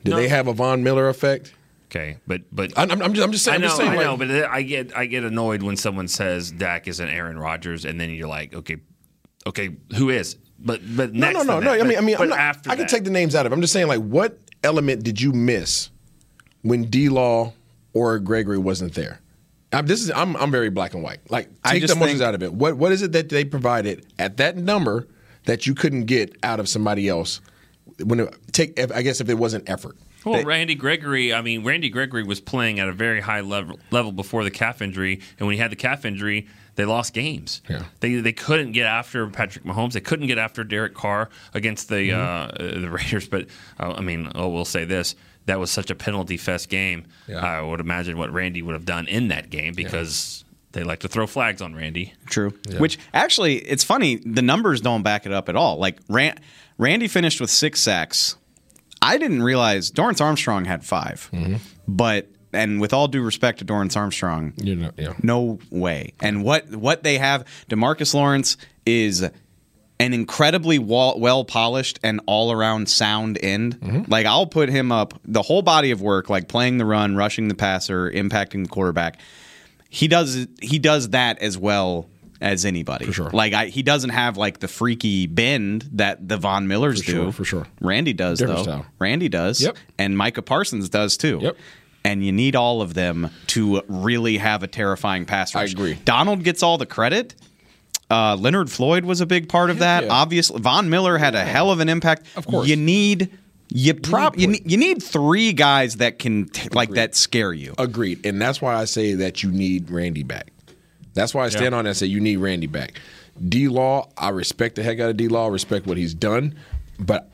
Did No. they have a Von Miller effect? Okay, but but I'm, I'm just, I'm just saying. I I'm know, just saying, I like- know, but I get I get annoyed when someone says Dak is an Aaron Rodgers, and then you're like, okay, okay, who is? But but no, next no, no, to no. that, I mean, I mean, I'm not, after I can that- take the names out of it. I'm just saying, like, what element did you miss when D Law or Gregory wasn't there? I'm, this is I'm I'm very black and white. Like, I take the just emotions think- out of it. What what is it that they provided at that number that you couldn't get out of somebody else? When it, take, if, I guess, if it wasn't effort. Well, They- Randy Gregory, I mean, Randy Gregory was playing at a very high level level before the calf injury, and when he had the calf injury, they lost games. Yeah. They they couldn't get after Patrick Mahomes. They couldn't get after Derek Carr against the Mm-hmm. uh, the Raiders. But uh, I mean, oh, we'll say this: that was such a penalty fest game. Yeah. I would imagine what Randy would have done in that game because they like to throw flags on Randy. True. Which actually, it's funny. The numbers don't back it up at all. Like Ran- Randy finished with six sacks. I didn't realize Dorance Armstrong had 5 Mm-hmm. but and with all due respect to Dorance Armstrong, You know, yeah. no way. And what what they have, Demarcus Lawrence is an incredibly well polished and all around sound end. Mm-hmm. Like I'll put him up the whole body of work, like playing the run, rushing the passer, impacting the quarterback. He does he does that as well as anybody. For sure. Like I, he doesn't have like the freaky bend that the Von Millers For do. sure, for sure. Randy does Different though. style. Randy does. Yep. And Micah Parsons does too. Yep. And you need all of them to really have a terrifying pass rush. I agree. Donald gets all the credit. Uh, Leonard Floyd was a big part of that. yeah. Obviously, Von Miller had a hell of an impact. Of course. you need you prob you you need three guys that can t- like that scare you. Agreed. And that's why I say that you need Randy back. That's why I stand on that and say you need Randy back. D Law, I respect the heck out of D Law, respect what he's done, but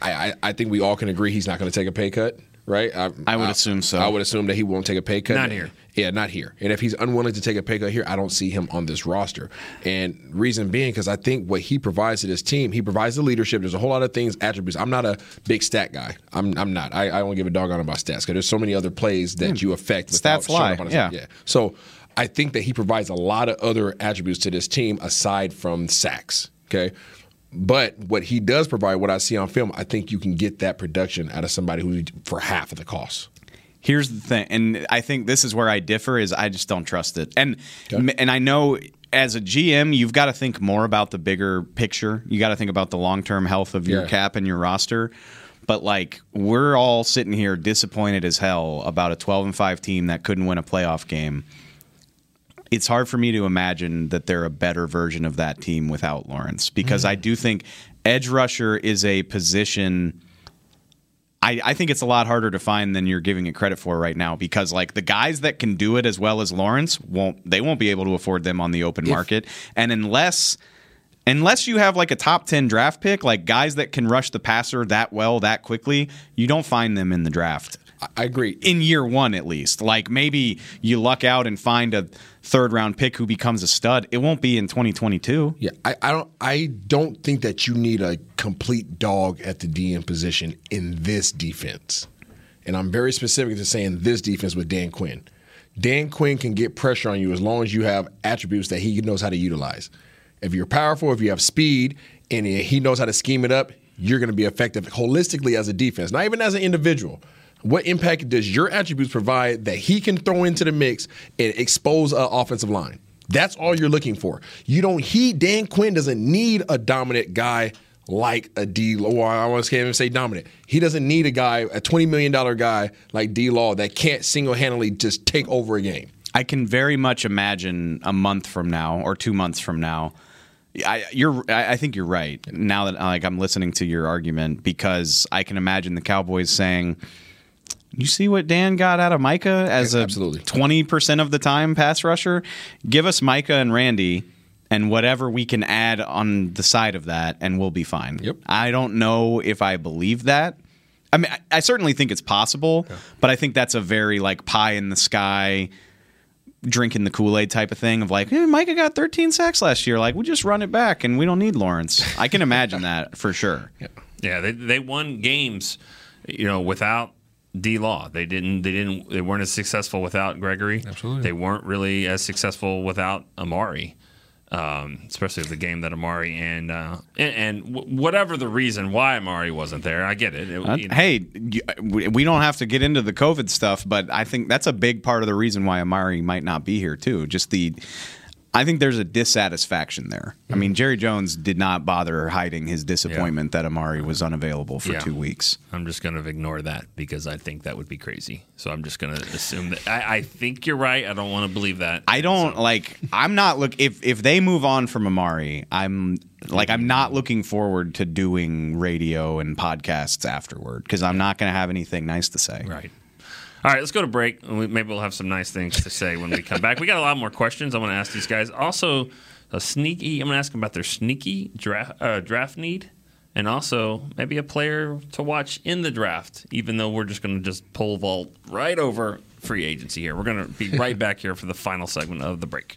I, I, I think we all can agree he's not going to take a pay cut, right? I, I would assume so. I would assume that he won't take a pay cut. Not here. Yeah, not here. And if he's unwilling to take a pay cut here, I don't see him on this roster. And reason being, because I think what he provides to this team, he provides the leadership. There's a whole lot of things, attributes. I'm not a big stat guy. I'm, I'm not. I, I don't give a dog on about stats because there's so many other plays that hmm. you affect. without Stats lie, up on a- yeah. yeah. So I think that he provides a lot of other attributes to this team aside from sacks. Okay. But what he does provide, what I see on film, I think you can get that production out of somebody who for half of the cost. Here's the thing, and I think this is where I differ is I just don't trust it. And and I know as a GM, you've got to think more about the bigger picture. You got to think about the long-term health of your Yeah. cap and your roster. But like we're all sitting here disappointed as hell about a 12 and 5 team that couldn't win a playoff game. It's hard for me to imagine that they're a better version of that team without Lawrence because mm-hmm. I do think edge rusher is a position I, I think it's a lot harder to find than you're giving it credit for right now because like the guys that can do it as well as Lawrence won't they won't be able to afford them on the open market. And unless unless you have like a top 10 draft pick like guys that can rush the passer that well that quickly you don't find them in the draft. I, agree. in year 1 at least. Like maybe you luck out and find a third round pick who becomes a stud it won't be in 2022 Yeah, I, I don't. I don't think that you need a complete dog at the DN position in this defense, and I'm very specific to saying this defense with Dan Quinn. Dan Quinn can get pressure on you as long as you have attributes that he knows how to utilize. If you're powerful, if you have speed, and he knows how to scheme it up, you're going to be effective holistically as a defense, not even as an individual. What impact does your attributes provide that he can throw into the mix and expose an offensive line? That's all you're looking for. You don't. He Dan Quinn doesn't need a dominant guy like a D. Law. I almost can't even say dominant. He doesn't need a guy, a twenty million dollar guy like D. Law that can't single handedly just take over a game. I can very much imagine a month from now or two months from now. I, you're. I think you're right. Now that like I'm listening to your argument, because I can imagine the Cowboys saying, "You see what Dan got out of Micah as a Absolutely. twenty percent of the time pass rusher. Give us Micah and Randy." And whatever we can add on the side of that, and we'll be fine. Yep. I don't know if I believe that. I mean, I, I certainly think it's possible, but I think that's a very like pie in the sky drinking the Kool Aid type of thing of like, hey, Micah got 13 sacks last year. Like, we just run it back and we don't need Lawrence. I can imagine that for sure. Yeah. Yeah, they they won games, you know, without D Law. They didn't they didn't they weren't as successful without Gregory. Absolutely. They weren't really as successful without Amari. Um, especially the game that Amari and uh, and, and whatever the reason why Amari wasn't there, I get it. It- Uh, you know, hey, we we don't have to get into the COVID stuff, but I think that's a big part of the reason why Amari might not be here too. Just the, I think there's a dissatisfaction there. I mean, mm. Jerry Jones did not bother hiding his disappointment that Amari was unavailable for Yeah. two weeks. I'm just going to ignore that because I think that would be crazy. So I'm just going to assume that I, I think you're right. I don't want to believe that. I don't like. I'm not look if if they move on from Amari. I'm like I'm not looking forward to doing radio and podcasts afterward because I'm not going to have anything nice to say. Right. All right, let's go to break. Maybe we'll have some nice things to say when we come back. We got a lot more questions I want to ask these guys. Also, a sneaky. I'm going to ask them about their sneaky draft uh, draft need and also maybe a player to watch in the draft, even though we're just going to just pull vault right over free agency here. We're going to be right back here for the final segment of the break.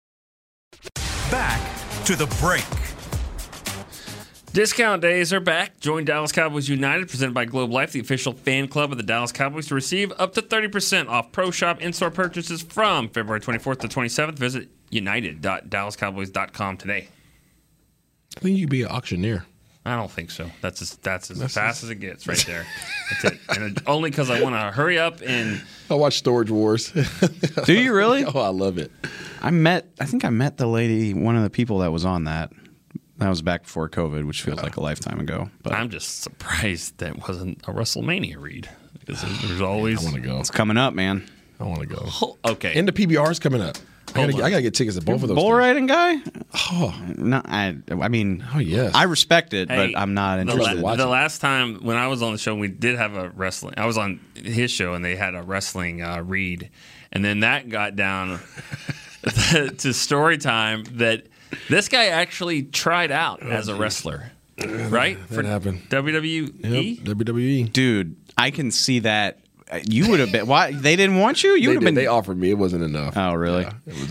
Back to the break. Discount days are back. Join Dallas Cowboys United, presented by Globe Life, the official fan club of the Dallas Cowboys, to receive up to 30% off Pro Shop in store purchases from February 24th to 27th. Visit united.dallascowboys.com today. I think you'd be an auctioneer. I don't think so. That's as, that's as fast as it gets right there. That's it. And it, only because I want to hurry up and. I watch Storage Wars. Do you really? oh, I love it. I met. I think I met the lady, one of the people that was on that. That was back before COVID, which feels like a lifetime ago. But I'm just surprised that wasn't a WrestleMania read because there's always. I want to go. it's coming up, man. I want to go. Oh, okay. And the PBR's coming up. I gotta. I gotta get tickets to both of those. Bull things. riding guy? Oh, no, I. I mean, oh yes. I respect it, Hey, but I'm not the, interested. la- the last time when I was on the show, we did have a wrestling. I was on his show, and they had a wrestling uh, read, and then that got down to story time that this guy actually tried out as a wrestler, right? that happened. WWE. Yep, WWE. Dude, I can see that. Uh, You would have been. Why they didn't want you? You would have been. they offered me. It wasn't enough. Oh, really?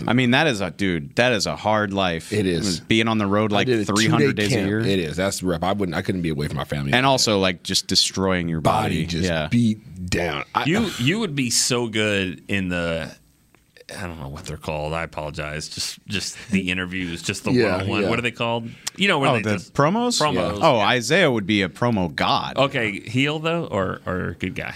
I mean, that is a dude. That is a hard life. It is. being on the road like 300 two-day days a year. It is. That's rough. I wouldn't. I couldn't be away from my family. and also like just destroying your body. body just yeah. beat down. I, You you would be so good in the. I don't know what they're called. I apologize. Just just the interviews, just the Yeah, one on one. yeah. What are they called? You know, where Oh, they the just, promos. Promos. Oh, Isaiah would be a promo god. Okay, heel though, or or good guy.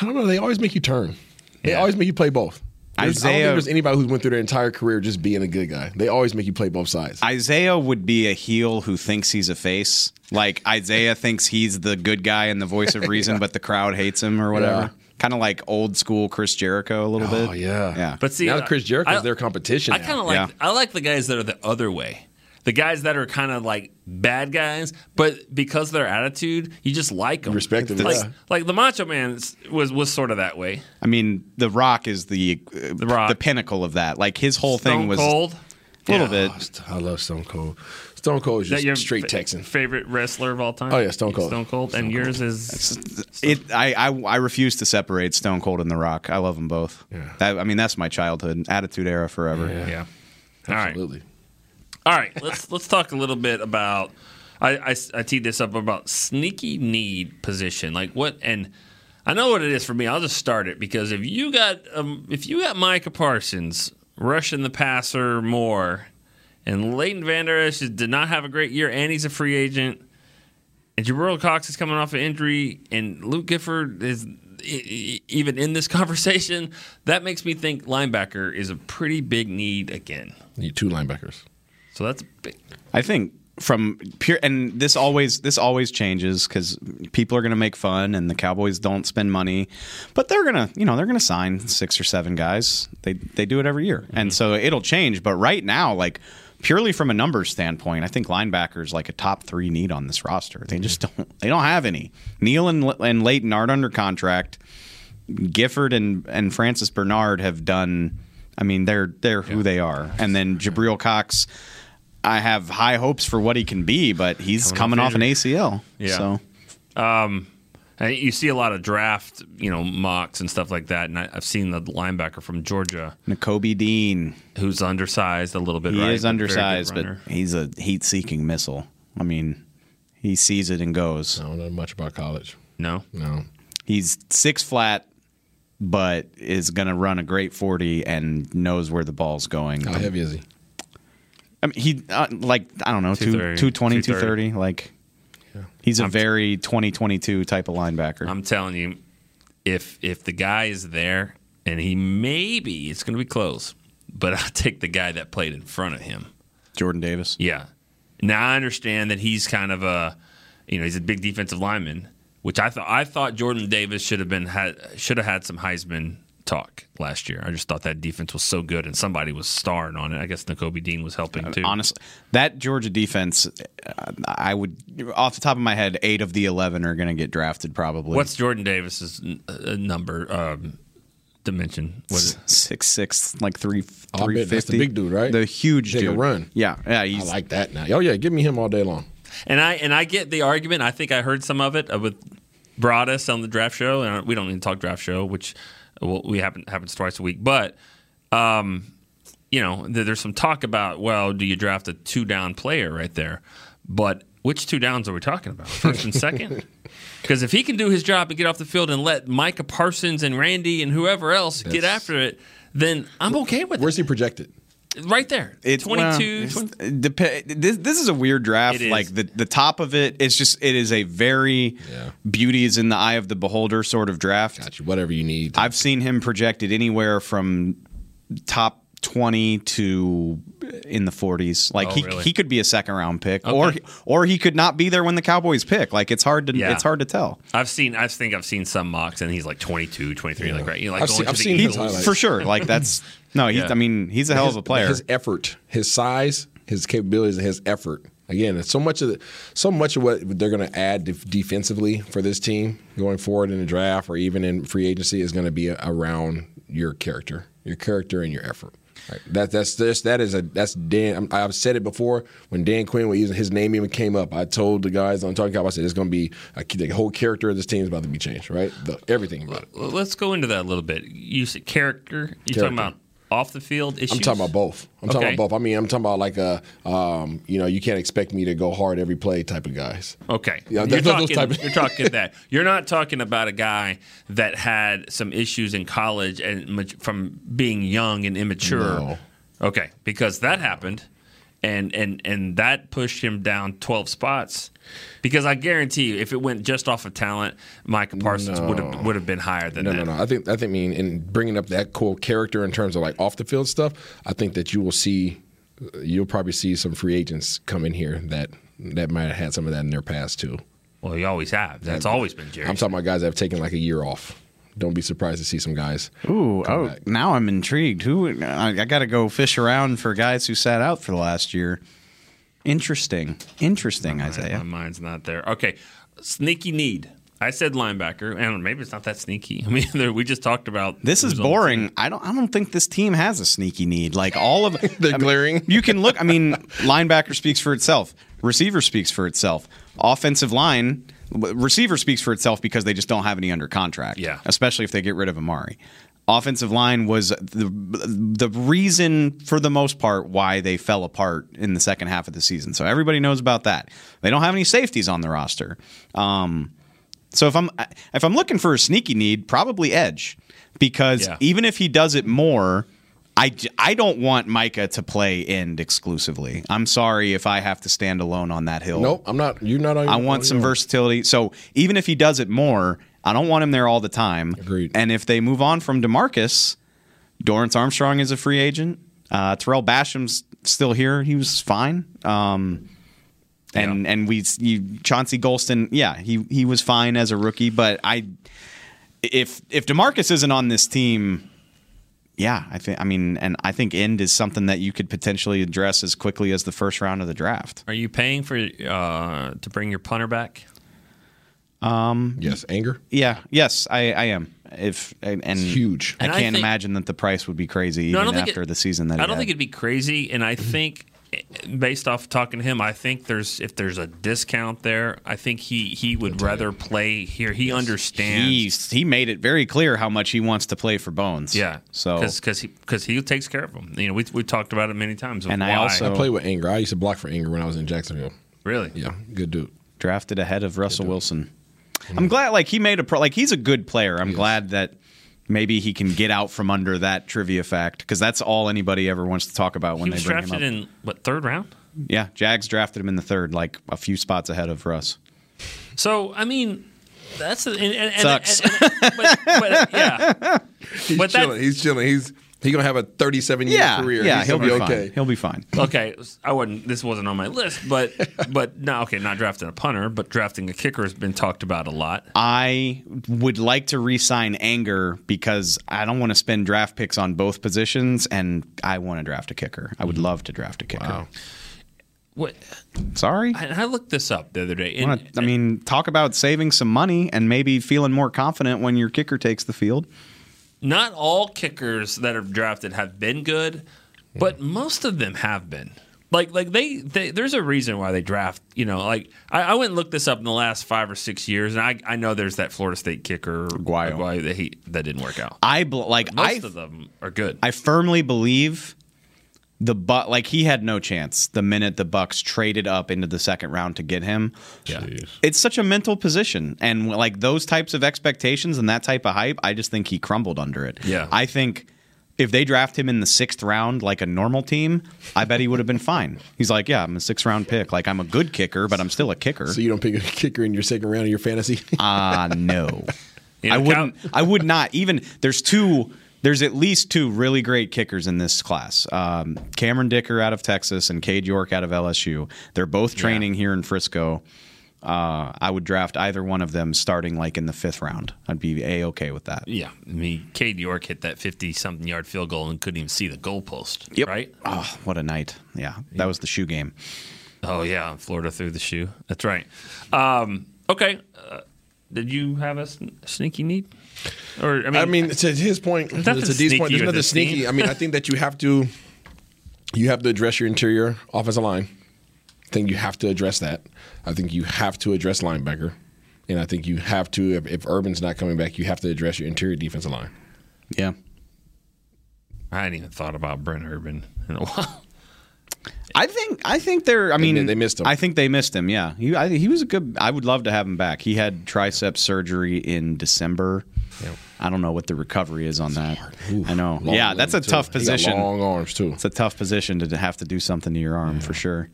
I don't know. They always make you turn. They Yeah. always make you play both. There's- I don't think there's anybody who's went through their entire career just being a good guy. They always make you play both sides. Isaiah would be a heel who thinks he's a face. Like Isaiah thinks he's the good guy and the voice of reason, but the crowd hates him or whatever. Yeah. Kind of like old school Chris Jericho a little oh, bit. Oh yeah, Yeah. But see, now Chris Jericho's I- their competition. I kind of like Yeah. I like the guys that are the other way. The guys that are kind of like bad guys, but because of their attitude, you just like them. Respect them, Like, yeah. like the Macho Man was was sort of that way. I mean, The Rock is the uh, the, Rock. pinnacle of that. Like his whole Stone thing was Cold. a little Yeah. bit. Oh, I love Stone Cold. Stone Cold is Is that just your straight fa- Texan. favorite wrestler of all time? Oh, yeah, Stone Cold. Stone Cold, Stone and yours is It. I, I I refuse to separate Stone Cold and The Rock. I love them both. Yeah. That, I mean, that's my childhood. Attitude era forever. yeah. All right. All right, let's let's talk a little bit about. I, I, I teed this up about sneaky need position, like what, and I know what it is for me. I'll just start it because if you got um, if you got Micah Parsons rushing the passer more, and Leighton Vander Esch did not have a great year, and he's a free agent, and Jabril Cox is coming off an injury, and Luke Gifford is even in this conversation. That makes me think linebacker is a pretty big need again. Need two linebackers. So that's big. I think from pure and this always this always changes because people are going to make fun and the Cowboys don't spend money, but they're gonna you know they're gonna sign six or seven guys. They they do it every year, mm-hmm. and so it'll change. But right now, like purely from a numbers standpoint, I think linebackers like a top three need on this roster. They just mm-hmm. don't they don't have any. Neal and and Leighton aren't under contract. Gifford and and Francis Bernard have done. I mean, they're they're who they are, and then Jabril Cox. I have high hopes for what he can be, but he's Coming coming, off off an. ACL. Yeah. So Um, you see a lot of draft, you know, mocks and stuff like that. And I, I've seen the linebacker from Georgia, Nakobe Dean, who's undersized a little bit. he right? is but very good undersized, but he's a heat-seeking missile. I mean, he sees it and goes. I don't know much about college. No, no. He's six flat, but is going to run a great forty and knows where the ball's going. How heavy is he? I mean, he uh, like I don't know, two, 230, 220, 230. 230. Like he's a very 2022 type of linebacker. I'm telling you, if if the guy is there and he maybe it's going to be close, but I'll take the guy that played in front of him, Jordan Davis. Yeah. Now I understand that he's kind of a, you know, he's a big defensive lineman, which I thought I thought Jordan Davis should have been had should have had some Heisman talk last year. I just thought that defense was so good and somebody was starring on it. I guess Nakobe Dean was helping too. Honestly, that Georgia defense, uh, I would, off the top of my head, eight of the 11 are going to get drafted probably. What's Jordan Davis's uh, number um, dimension? What is it? six six, like three Oh, I three three fifty. that's the big dude, right? The huge Take a dude. run. Yeah, yeah. I He's, like that now. Oh yeah, give me him all day long. And I and I get the argument. I think I heard some of it uh, with Broaddus on the draft show, and we don't need to talk draft show, which well, we happen happens twice a week. But um, you know, there's some talk about well, do you draft a two down player right there? But which two downs are we talking about? First and second? Because if he can do his job and get off the field and let Micah Parsons and Randy and whoever else get after it, then I'm okay with it. Where's he projected? It. Right there, it's 22. well, it's- dep- this, this is a weird draft. Like the the top of it, it's just it is a very beauty is in the eye of the beholder sort of draft. Got you. Whatever you need. I've seen him projected anywhere from top twenty to in the forties. Like Oh, he really? he could be a second round pick, Okay. or or he could not be there when the Cowboys pick. Like it's hard to Yeah. it's hard to tell. I've seen. I think I've seen some mocks, and he's like 22, 23, like right. You know, like I've going seen- to I've the seen his for sure. Like that's no. He's, Yeah. I mean, he's a hell his, of a player. His effort, his size, his capabilities, and his effort. Again, so much of the, so much of what they're going to add def- defensively for this team going forward in the draft or even in free agency is going to be around your character, your character and your effort. Right. That that's this that is a that's Dan. I've said it before when Dan Quinn was using his name even came up. I told the guys on Talking Cowboys, I said it's going to be a, the whole character of this team is about to be changed. Right, the, everything about it. Let's go into that a little bit. You said character. You talking about off the field issues? I'm talking about both. I'm talking about both. I mean, I'm talking about like a, um, you know, you can't expect me to go hard every play type of guys. Okay. Yeah, you're, talking, type of- you're talking that. You're not talking about a guy that had some issues in college and from being young and immature. No. Okay, because that happened, and and and that pushed him down 12 spots. Because I guarantee you, if it went just off of talent, Micah Parsons would have would have been higher than No, that. no, no. No. I think I think I mean in bringing up that cool character in terms of like off the field stuff. I think that you will see, uh, you'll probably see some free agents come in here that that might have had some of that in their past too. Well, you always have. That's always been Jerry. I'm talking about guys that have taken like a year off. Don't be surprised to see some guys. Ooh, oh, now I'm intrigued. Who I, I got to go fish around for guys who sat out for the last year. Interesting, interesting, Isaiah. My mind's not there. Okay, sneaky need. I said linebacker, and maybe it's not that sneaky. I mean, we just talked about This is who's on boring. I don't. I don't think this team has a sneaky need. Like all of They're I mean. You can look. I mean, linebacker speaks for itself. Receiver speaks for itself. Offensive line, w- receiver speaks for itself because they just don't have any under contract. Yeah. Especially if they get rid of Amari. Offensive line was the the reason for the most part why they fell apart in the second half of the season. So everybody knows about that. They don't have any safeties on the roster. Um, so if I'm if I'm looking for a sneaky need, probably edge, because Yeah. even if he does it more, I, j- I don't want Micah to play end exclusively. I'm sorry if I have to stand alone on that hill. Nope, I'm not. You're not. On I want some your own. versatility. So even if he does it more, I don't want him there all the time. Agreed. And if they move on from Demarcus, Dorance Armstrong is a free agent. Uh, Tarell Basham's still here. He was fine. Um, and and we you, Chauncey Golston, yeah, he he was fine as a rookie. But I, if if Demarcus isn't on this team, yeah, I think I mean, and I think end is something that you could potentially address as quickly as the first round of the draft. Are you paying for uh, to bring your punter back? Um, yes, Anger. Yeah, yes, I, I am. If and huge. I And can't think- imagine that the price would be crazy No, even after it- the season that I don't had. think it'd be crazy, and I think based off talking to him, I think there's if there's a discount there, I think he he would rather play here. He understands. He's, he made it very clear how much he wants to play for Bones. yeah, So because he because he takes care of them. You know, we we talked about it many times. of And I also- I play with Anger. I used to block for anger when I was in Jacksonville. Really? Yeah, good dude. drafted ahead of Russell Wilson. I'm glad like he made a pro like he's a good player. I'm glad that maybe he can get out from under that trivia fact because that's all anybody ever wants to talk about when he they was bring him up. drafted in what third round? yeah, Jags drafted him in the third, like a few spots ahead of Russ. So I mean, that's and, and, and- Sucks. and- and- but, but, yeah, He's But that- chilling. He's chilling. He's he gonna have a 37 year Yeah, career. yeah, He's he'll gonna be be okay. fine. He'll be fine. okay, I wouldn't. This wasn't on my list, but but no, okay, not drafting a punter, but drafting a kicker has been talked about a lot. I would like to re-sign Anger because I don't want to spend draft picks on both positions, and I want to draft a kicker. I would mm-hmm. love to draft a kicker. What? Sorry, I, I looked this up the other day. And, wanna- I mean, talk about saving some money and maybe feeling more confident when your kicker takes the field. Not all kickers that are drafted have been good, but most of them have been. Like, like they, they there's a reason why they draft. You know, like I, I went and looked this up in the last five or six years, and I, I know there's that Florida State kicker Aguayo that he that didn't work out. I bl- like Most I of them are good. I firmly believe the but like he had no chance the minute the Bucs traded up into the second round to get him. Yeah. It's such a mental position and like those types of expectations and that type of hype, I just think he crumbled under it. Yeah. I think if they draft him in the sixth round like a normal team, I bet he would have been fine. He's like, yeah, I'm a sixth round pick. Like I'm a good kicker, but I'm still a kicker. So you don't pick a kicker in your second round of your fantasy? Ah, no. You know, I wouldn't. I would not. Even there's two. There's at least two really great kickers in this class. Um, Cameron Dicker out of Texas and Cade York out of LSU. They're both training here in Frisco. Uh, I would draft either one of them starting like in the fifth round. I'd be a okay with that. Yeah, I mean, Cade York hit that 50 something yard field goal and couldn't even see the goalpost. Yep. Right? Oh, what a night! Yeah, that was the shoe game. Oh, yeah. Florida threw the shoe. That's right. Um, okay. Uh, did you have a sn- sneaky need? Or, I mean, I mean, to his point, There's to nothing D's sneaky point, there's with nothing sneaky. team. I mean, I think that you have to you have to address your interior offensive line. I think you have to address that. I think you have to address linebacker, and I think you have to if, if Urban's not coming back, you have to address your interior defensive line. Yeah. I hadn't even thought about Brent Urban in a while. I think I think they're. I mean, they missed him. I think they missed him. Yeah, he I, he was a good. I would love to have him back. He had tricep surgery in December. I don't know what the recovery is on that. I know. yeah, that's a too. tough He got position. long arms too. It's a tough position to have to do something to your arm for sure.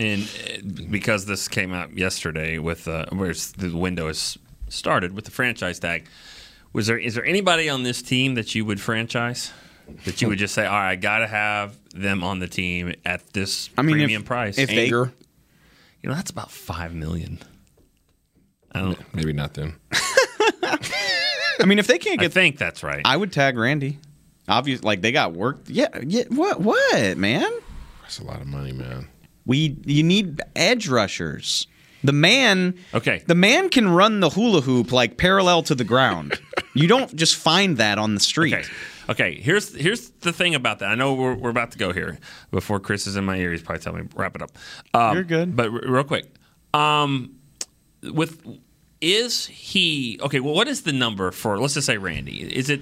And uh, because this came out yesterday with uh, where the window is started with the franchise tag, was there is there anybody on this team that you would franchise? That you would just say, all right, I got to have them on the team at this I mean, if- premium price. if they- Anger, you know, that's about five million. I don't. maybe not then. I mean, if they can't get, I get, think that's right. I would tag Randy. Obvious, like they got work. Yeah, yeah. What? What, man? That's a lot of money, man. We you need edge rushers. The man, Okay. the man can run the hula hoop like parallel to the ground. you don't just find that on the street. Okay. Okay. Here's here's the thing about that. I know we're, we're about to go here before Chris is in my ear. He's probably telling me wrap it up. Um, You're good. But r- real quick, um, with is he okay? Well, what is the number for? Let's just say Randy. Is it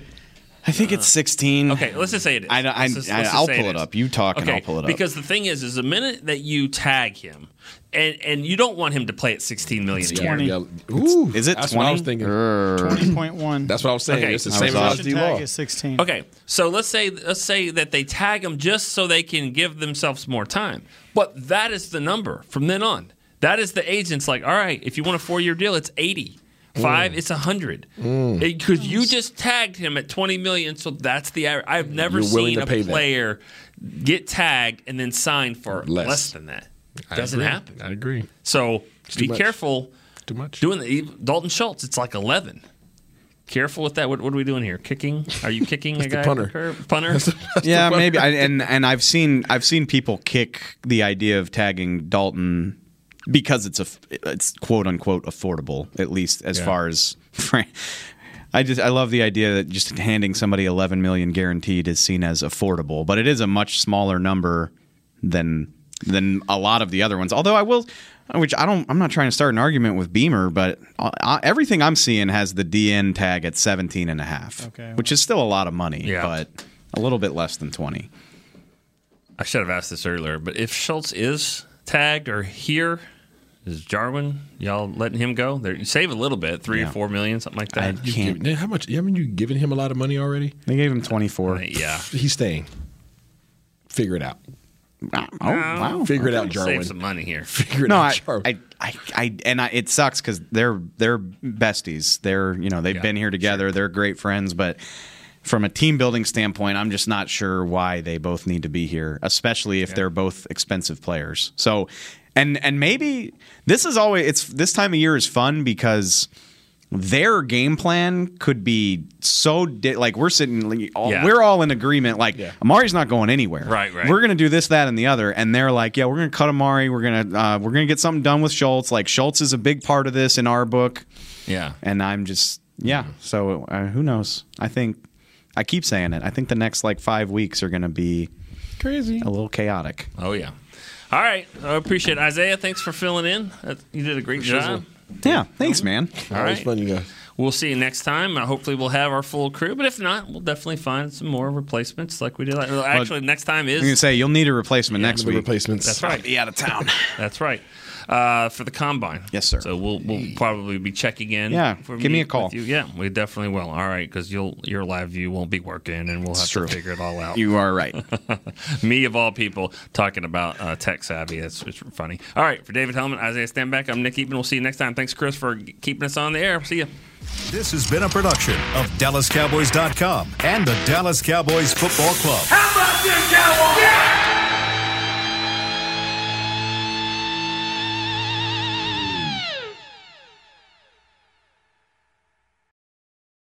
I think it's 16. Okay, let's just say it is. I, I, just, I, will say pull it up. You talk and Okay, I'll pull it up. Because the thing is, is the minute that you tag him, and and you don't want him to play at 16 million a year. 20. Yeah, Ooh, is it that's 20? what I was thinking. Twenty point one. That's what I was saying. Okay. It's the I same was amount off. as Tag D-Law. is sixteen. Okay, so let's say let's say that they tag them just so they can give themselves more time. But that is the number from then on. That is the agent's like, all right, if you want a four year deal, it's 80. Five, it's 100. Mm. Because you just tagged him at 20 million, so that's the average. I've never seen a pay that. player get tagged and then sign for Less. less, than that. I Doesn't agree. happen. I agree. So too be much. careful Too much. doing the Dalton Schultz. It's like 11. Careful with that. What, what are we doing here? Kicking? Are you kicking a That's the guy? punter. off the curb? Punter? yeah, maybe. I, and and I've seen I've seen people kick the idea of tagging Dalton because it's a it's quote unquote affordable at least as Yeah. far as. I just I love the idea that just handing somebody 11 million guaranteed is seen as affordable, but it is a much smaller number than than a lot of the other ones. Although I will, which I don't, I'm not trying to start an argument with Beamer, but uh, everything I'm seeing has the DN tag at 17 and a half, Okay. which is still a lot of money, Yeah. but a little bit less than 20. I should have asked this earlier, but if Schultz is tagged or here, is Jarwin, y'all letting him go? There, you save a little bit, three Yeah. or four million, something like I that. You can't. give- how much? Haven't you given him a lot of money already? They gave him 24. Uh, yeah. He's staying. Figure it out. Oh, wow. Figure it out, Save Jarwin. some money here. Figure it No, out, I, Jarwin. I, I, I, and I, it sucks because they're they're besties. They're you know they've Yeah, been here together. They're great friends, but from a team building standpoint, I'm just not sure why they both need to be here, especially if they're both expensive players. So, and and maybe this is always it's this time of year is fun because their game plan could be so di- like we're sitting like, all, Yeah. we're all in agreement like Amari's not going anywhere. Right, right. we're gonna do this that and the other and they're like yeah we're gonna cut Amari. We're gonna uh, we're gonna get something done with Schultz. Like Schultz is a big part of this in our book. Yeah. and I'm just yeah. So uh, who knows? I think I keep saying it I think the next like five weeks are gonna be crazy a little chaotic Oh, yeah. All right. I appreciate it. Isaiah, thanks for filling in. Uh, You did a great job. yeah thanks man All Always fun, you guys. We'll see you next time. Uh, hopefully, we'll have our full crew. But if not, we'll definitely find some more replacements like we did. Like, well, actually, next time I'm gonna say you'll need a replacement next week replacements. that's right. be out of town That's right. Uh, for the combine. Yes, sir. So we'll we'll probably be checking in. Yeah, for give me a call. you. Yeah, we definitely will. All right, because you'll your live view won't be working, and we'll have It's true. to figure it all out. you are right Me of all people talking about uh, tech savvy. That's it's funny. All right, for David Helman, Isaiah Stanback, I'm Nick Eatman. We'll see you next time. Thanks, Chris, for keeping us on the air. See you. This has been a production of DallasCowboys.com and the Dallas Cowboys Football Club.